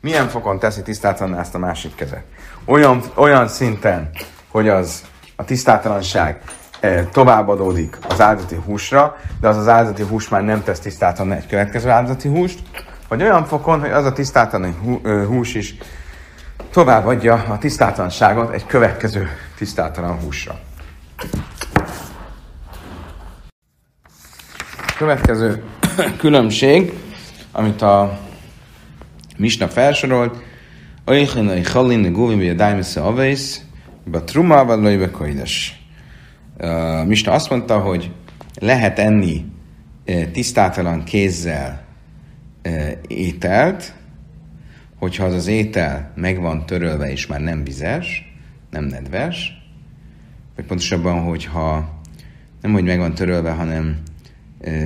milyen fokon teszi tisztátlaná ezt a másik kezet. Olyan, olyan szinten, hogy az a tisztátalanság e, továbbadódik az áldati húsra, de az az áldati hús már nem tesz tisztátlan egy következő áldati húst, vagy olyan fokon, hogy az a tisztátlan hús is továbbadja a tisztátlanságot egy következő tisztátalan húsra. Következő különbség, amit a Misna felsorolt, Oichin a Chalin a Guvim a Daimese Avész, a Truma vagy Lőbe Koides. Misna azt mondta, hogy lehet enni tisztátalan kézzel ételt, hogyha az az étel meg van törölve és már nem vizes, nem nedves, vagy pontosabban, hogyha nem, hogy meg van törölve, hanem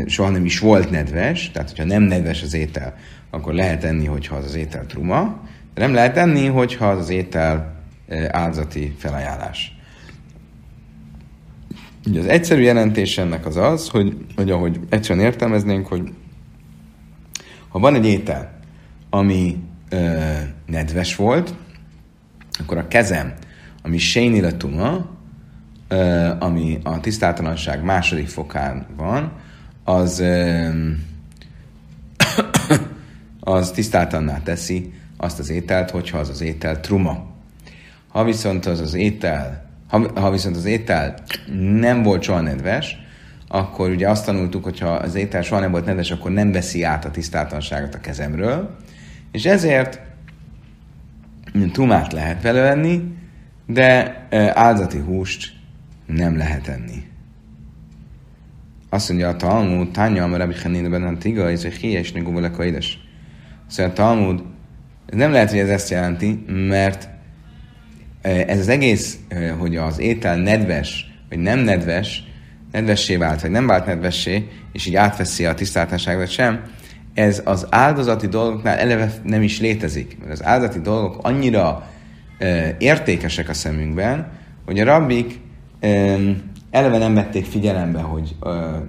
soha nem is volt nedves, tehát hogyha nem nedves az étel, akkor lehet enni, hogyha az az étel truma, de nem lehet enni, hogyha az az étel áldozati felajánlás. Ugye az egyszerű jelentés ennek az az, hogy, hogy ahogy egyszerűen értelmeznénk, hogy ha van egy étel, ami ö, nedves volt, akkor a kezem, ami séniletuma, ami a tisztátalanság második fokán van, az, az tisztátalanná teszi azt az ételt, hogyha az az étel truma. Ha viszont az az étel, ha, ha viszont az étel nem volt soha nedves, akkor ugye azt tanultuk, hogy ha az étel soha nem volt nedves, akkor nem veszi át a tisztátalanságot a kezemről, és ezért tumát lehet vele venni, de áldati húst nem lehet enni. Azt mondja a Talmud, tánya, mert Rabbi Hanina benne tiga, és egy hies negú vele kaides. Szóval a Talmud, ez nem lehet, hogy ez ezt jelenti, mert ez az egész, hogy az étel nedves, vagy nem nedves, nedvessé vált, vagy nem vált nedvessé, és így átveszi a tisztáltaságot sem, ez az áldozati dolgoknál eleve nem is létezik. Mert az áldozati dolgok annyira e, értékesek a szemünkben, hogy a rabbik eleve nem vették figyelembe, hogy e, e,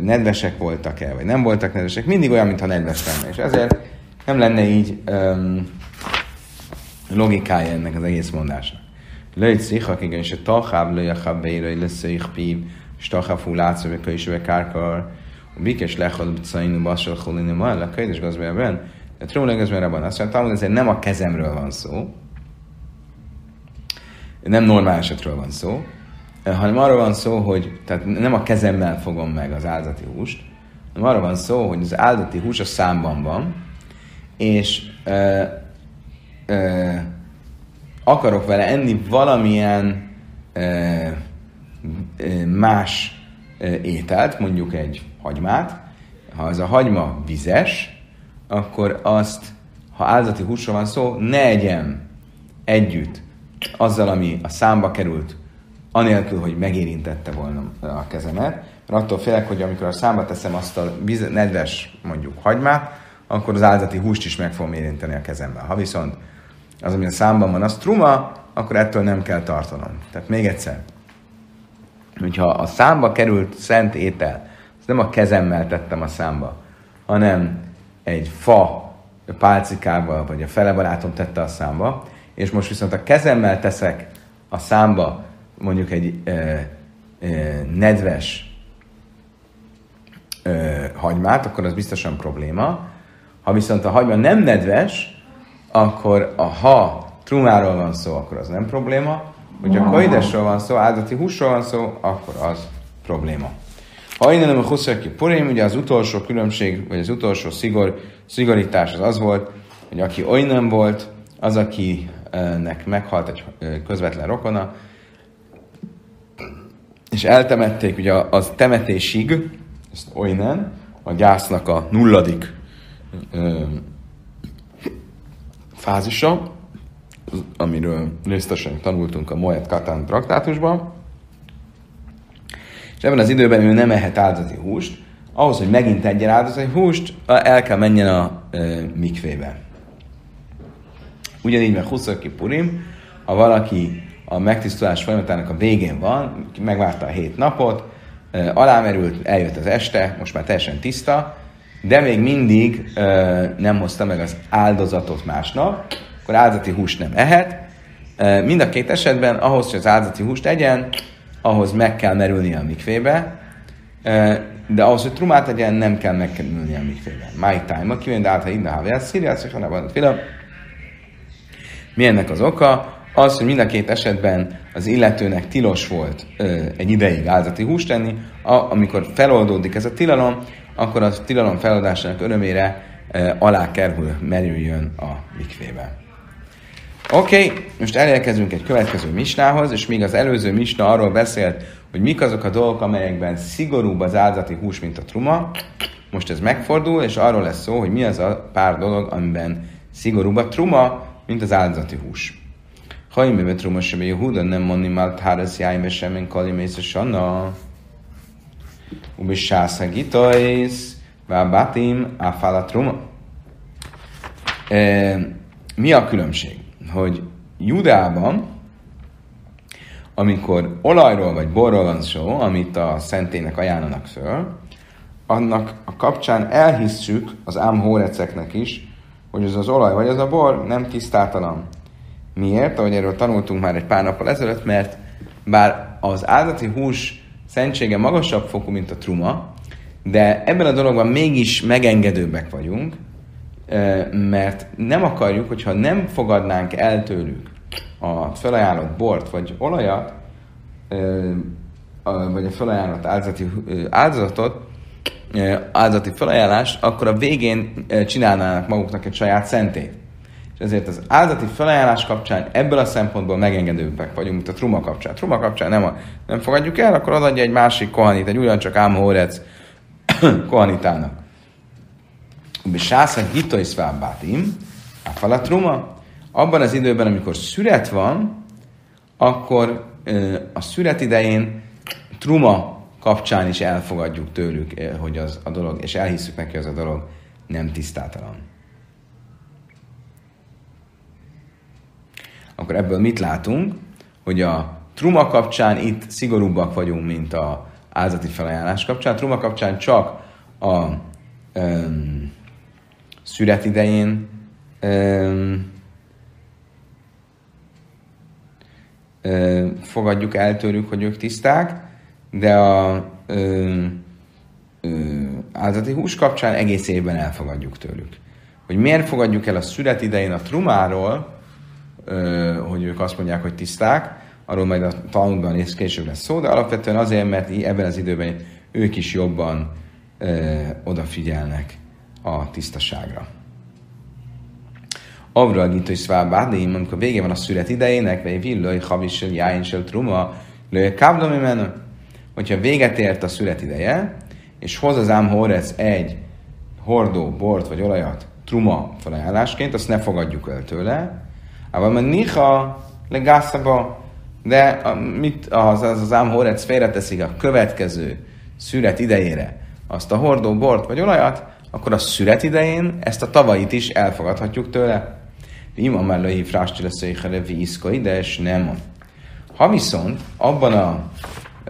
nedvesek voltak-e, vagy nem voltak nedvesek, mindig olyan, mintha nedves lenne. És ezért nem lenne így e, logikája ennek az egész mondásnak. Löjt szikak, igen, és a talháb löjjacháb beíraj lesz szék pív, és talháb fú látszó, hogy is kárkar, Bikes lechal bcainu basal cholini ma, a könyves gazbában, de trónleg gazbában azt mondtam, hogy ezért nem a kezemről van szó, nem normál esetről van szó, hanem arról van szó, hogy tehát nem a kezemmel fogom meg az áldati húst, hanem arról van szó, hogy az áldati hús a számban van, és ö, ö, akarok vele enni valamilyen ö, ö, más ö, ételt, mondjuk egy hagymát, ha ez a hagyma vizes, akkor azt, ha áldati húsról van szó, ne egyem együtt azzal, ami a számba került, anélkül, hogy megérintette volna a kezemet, mert attól félek, hogy amikor a számba teszem azt a nedves, mondjuk hagymát, akkor az áldati húst is meg fogom érinteni a kezemmel. Ha viszont az, ami a számban van, az truma, akkor ettől nem kell tartanom. Tehát még egyszer, hogyha a számba került szent étel, ezt nem a kezemmel tettem a számba, hanem egy fa pálcikával, vagy a fele barátom tette a számba, és most viszont a kezemmel teszek a számba mondjuk egy e, e, nedves e, hagymát, akkor az biztosan probléma. Ha viszont a hagyma nem nedves, akkor a ha trumáról van szó, akkor az nem probléma. Hogyha koidesről van szó, áldati húsról van szó, akkor az probléma. Ha innen nem a huszaki purim, ugye az utolsó különbség, vagy az utolsó szigor, szigorítás az az volt, hogy aki olyan volt, az, akinek meghalt egy közvetlen rokona, és eltemették, ugye az temetésig, ezt olyan, a gyásznak a nulladik ö, fázisa, amiről részletesen tanultunk a Moet Katán traktátusban, és ebben az időben ő nem ehet áldozati húst, ahhoz, hogy megint egyen áldozati húst, el kell menjen a e, mikvébe. Ugyanígy, mert Huszaki Purim, ha valaki a megtisztulás folyamatának a végén van, megvárta a hét napot, alámerült, eljött az este, most már teljesen tiszta, de még mindig nem hozta meg az áldozatot másnap, akkor áldozati húst nem ehet. Mind a két esetben ahhoz, hogy az áldozati húst egyen, ahhoz meg kell merülni a mikvébe, de ahhoz, hogy trumát tegyen, nem kell megkerülni a mikvébe. My time, aki de át, ha innen hávját, szíriát, és van féle. Mi ennek az oka? Az, hogy mind a két esetben az illetőnek tilos volt ö, egy ideig áldati húst tenni, a, amikor feloldódik ez a tilalom, akkor a tilalom feloldásának örömére ö, alá kerül, merüljön a mikvébe. Oké, okay, most elérkezünk egy következő misnához, és még az előző misna arról beszélt, hogy mik azok a dolgok, amelyekben szigorúbb az áldati hús, mint a truma. Most ez megfordul, és arról lesz szó, hogy mi az a pár dolog, amiben szigorúbb a truma, mint az áldati hús. Ha én bevet truma sem Jehuda, nem mondni már tárasz jájme sem, én kalimész a sanna. Ubi sásza gitajsz, vábátim, áfál truma. E, mi a különbség? hogy Judában, amikor olajról vagy borról van szó, amit a szentének ajánlanak föl, annak a kapcsán elhisszük az ámhóreceknek is, hogy az az olaj vagy az a bor nem tisztátalan. Miért? Ahogy erről tanultunk már egy pár nappal ezelőtt, mert bár az áldati hús szentsége magasabb fokú, mint a truma, de ebben a dologban mégis megengedőbbek vagyunk, mert nem akarjuk, hogyha nem fogadnánk el tőlük a felajánlott bort vagy olajat, vagy a felajánlott áldozati, áldozatot, áldozati felajánlást, akkor a végén csinálnának maguknak egy saját szentét. és ezért az áldati felajánlás kapcsán ebből a szempontból megengedőbbek vagyunk, mint a truma kapcsán. Truma kapcsán nem, a, nem fogadjuk el, akkor odaadja egy másik kohanit, egy ugyancsak ámhórec kohanitának. Ubi sásza hitois bátim, a falatruma, abban az időben, amikor szüret van, akkor a szüret idején truma kapcsán is elfogadjuk tőlük, hogy az a dolog, és elhisszük neki, hogy az a dolog nem tisztátalan. Akkor ebből mit látunk? Hogy a truma kapcsán itt szigorúbbak vagyunk, mint a áldati felajánlás kapcsán. A truma kapcsán csak a um, szüret idején um, fogadjuk el tőlük, hogy ők tiszták, de a ö, ö, áldati hús kapcsán egész évben elfogadjuk tőlük. Hogy miért fogadjuk el a szület idején a trumáról, ö, hogy ők azt mondják, hogy tiszták, arról majd a Talmudban és később lesz szó, de alapvetően azért, mert ebben az időben ők is jobban ö, odafigyelnek a tisztaságra. Avra gitoj szvábádim, amikor vége van a szület idejének, vagy villaj, havisel, jáinsel, truma, lője káblom menő. Hogyha véget ért a szület ideje, és hoz az ám horec egy hordó, bort vagy olajat truma felajánlásként, azt ne fogadjuk el tőle. Ával mert niha legászaba, de a, mit az, az, az ám horec félreteszik a következő szület idejére azt a hordó, bort vagy olajat, akkor a szület idején ezt a tavait is elfogadhatjuk tőle. Ima mellői frásti lesz éjjel vízkai, de és nem. Ha viszont abban a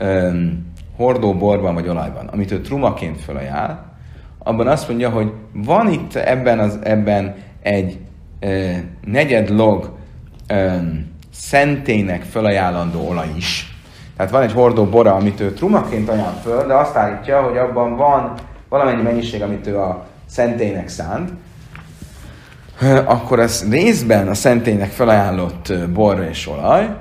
um, hordó borban vagy olajban, amit ő trumaként felajánl, abban azt mondja, hogy van itt ebben, az, ebben egy uh, negyed log um, szentének felajánlandó olaj is. Tehát van egy hordó bora, amit ő trumaként ajánl föl, de azt állítja, hogy abban van valamennyi mennyiség, amit ő a szentének szánt, akkor ez részben a szentélynek felajánlott bor és olaj,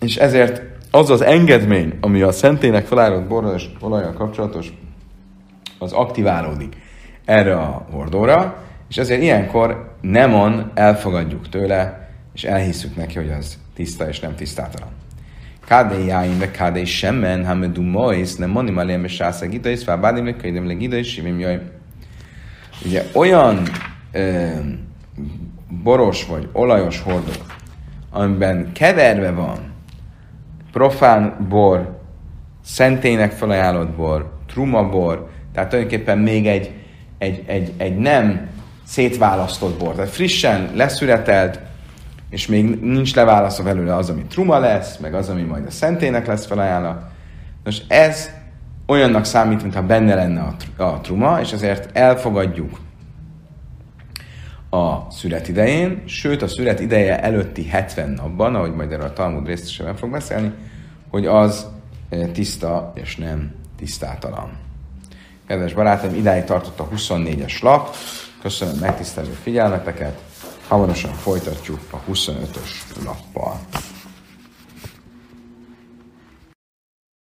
és ezért az az engedmény, ami a szentélynek felajánlott bor és olajjal kapcsolatos, az aktiválódik erre a hordóra, és ezért ilyenkor nemon elfogadjuk tőle, és elhisszük neki, hogy az tiszta és nem tisztátalan. Kádé jáim, ve kádé semmen, ha medu mois, nem moni malém, és sásza gida, és fábádim, le gida, simim jaj. Ugye olyan ö, boros vagy olajos hordó, amiben keverve van profán bor, szentének felajánlott bor, truma bor, tehát tulajdonképpen még egy, egy, egy, egy nem szétválasztott bor, tehát frissen leszüretelt, és még nincs leválasztva belőle az, ami truma lesz, meg az, ami majd a szentének lesz felajánlva. Most ez olyannak számít, mintha benne lenne a, a truma, és ezért elfogadjuk a szület idején, sőt a szület ideje előtti 70 napban, ahogy majd erről a Talmud részesen fog beszélni, hogy az eh, tiszta és nem tisztátalan. Kedves barátaim, idáig tartott a 24-es lap. Köszönöm megtisztelő figyelmeteket. Hamarosan folytatjuk a 25-ös lappal.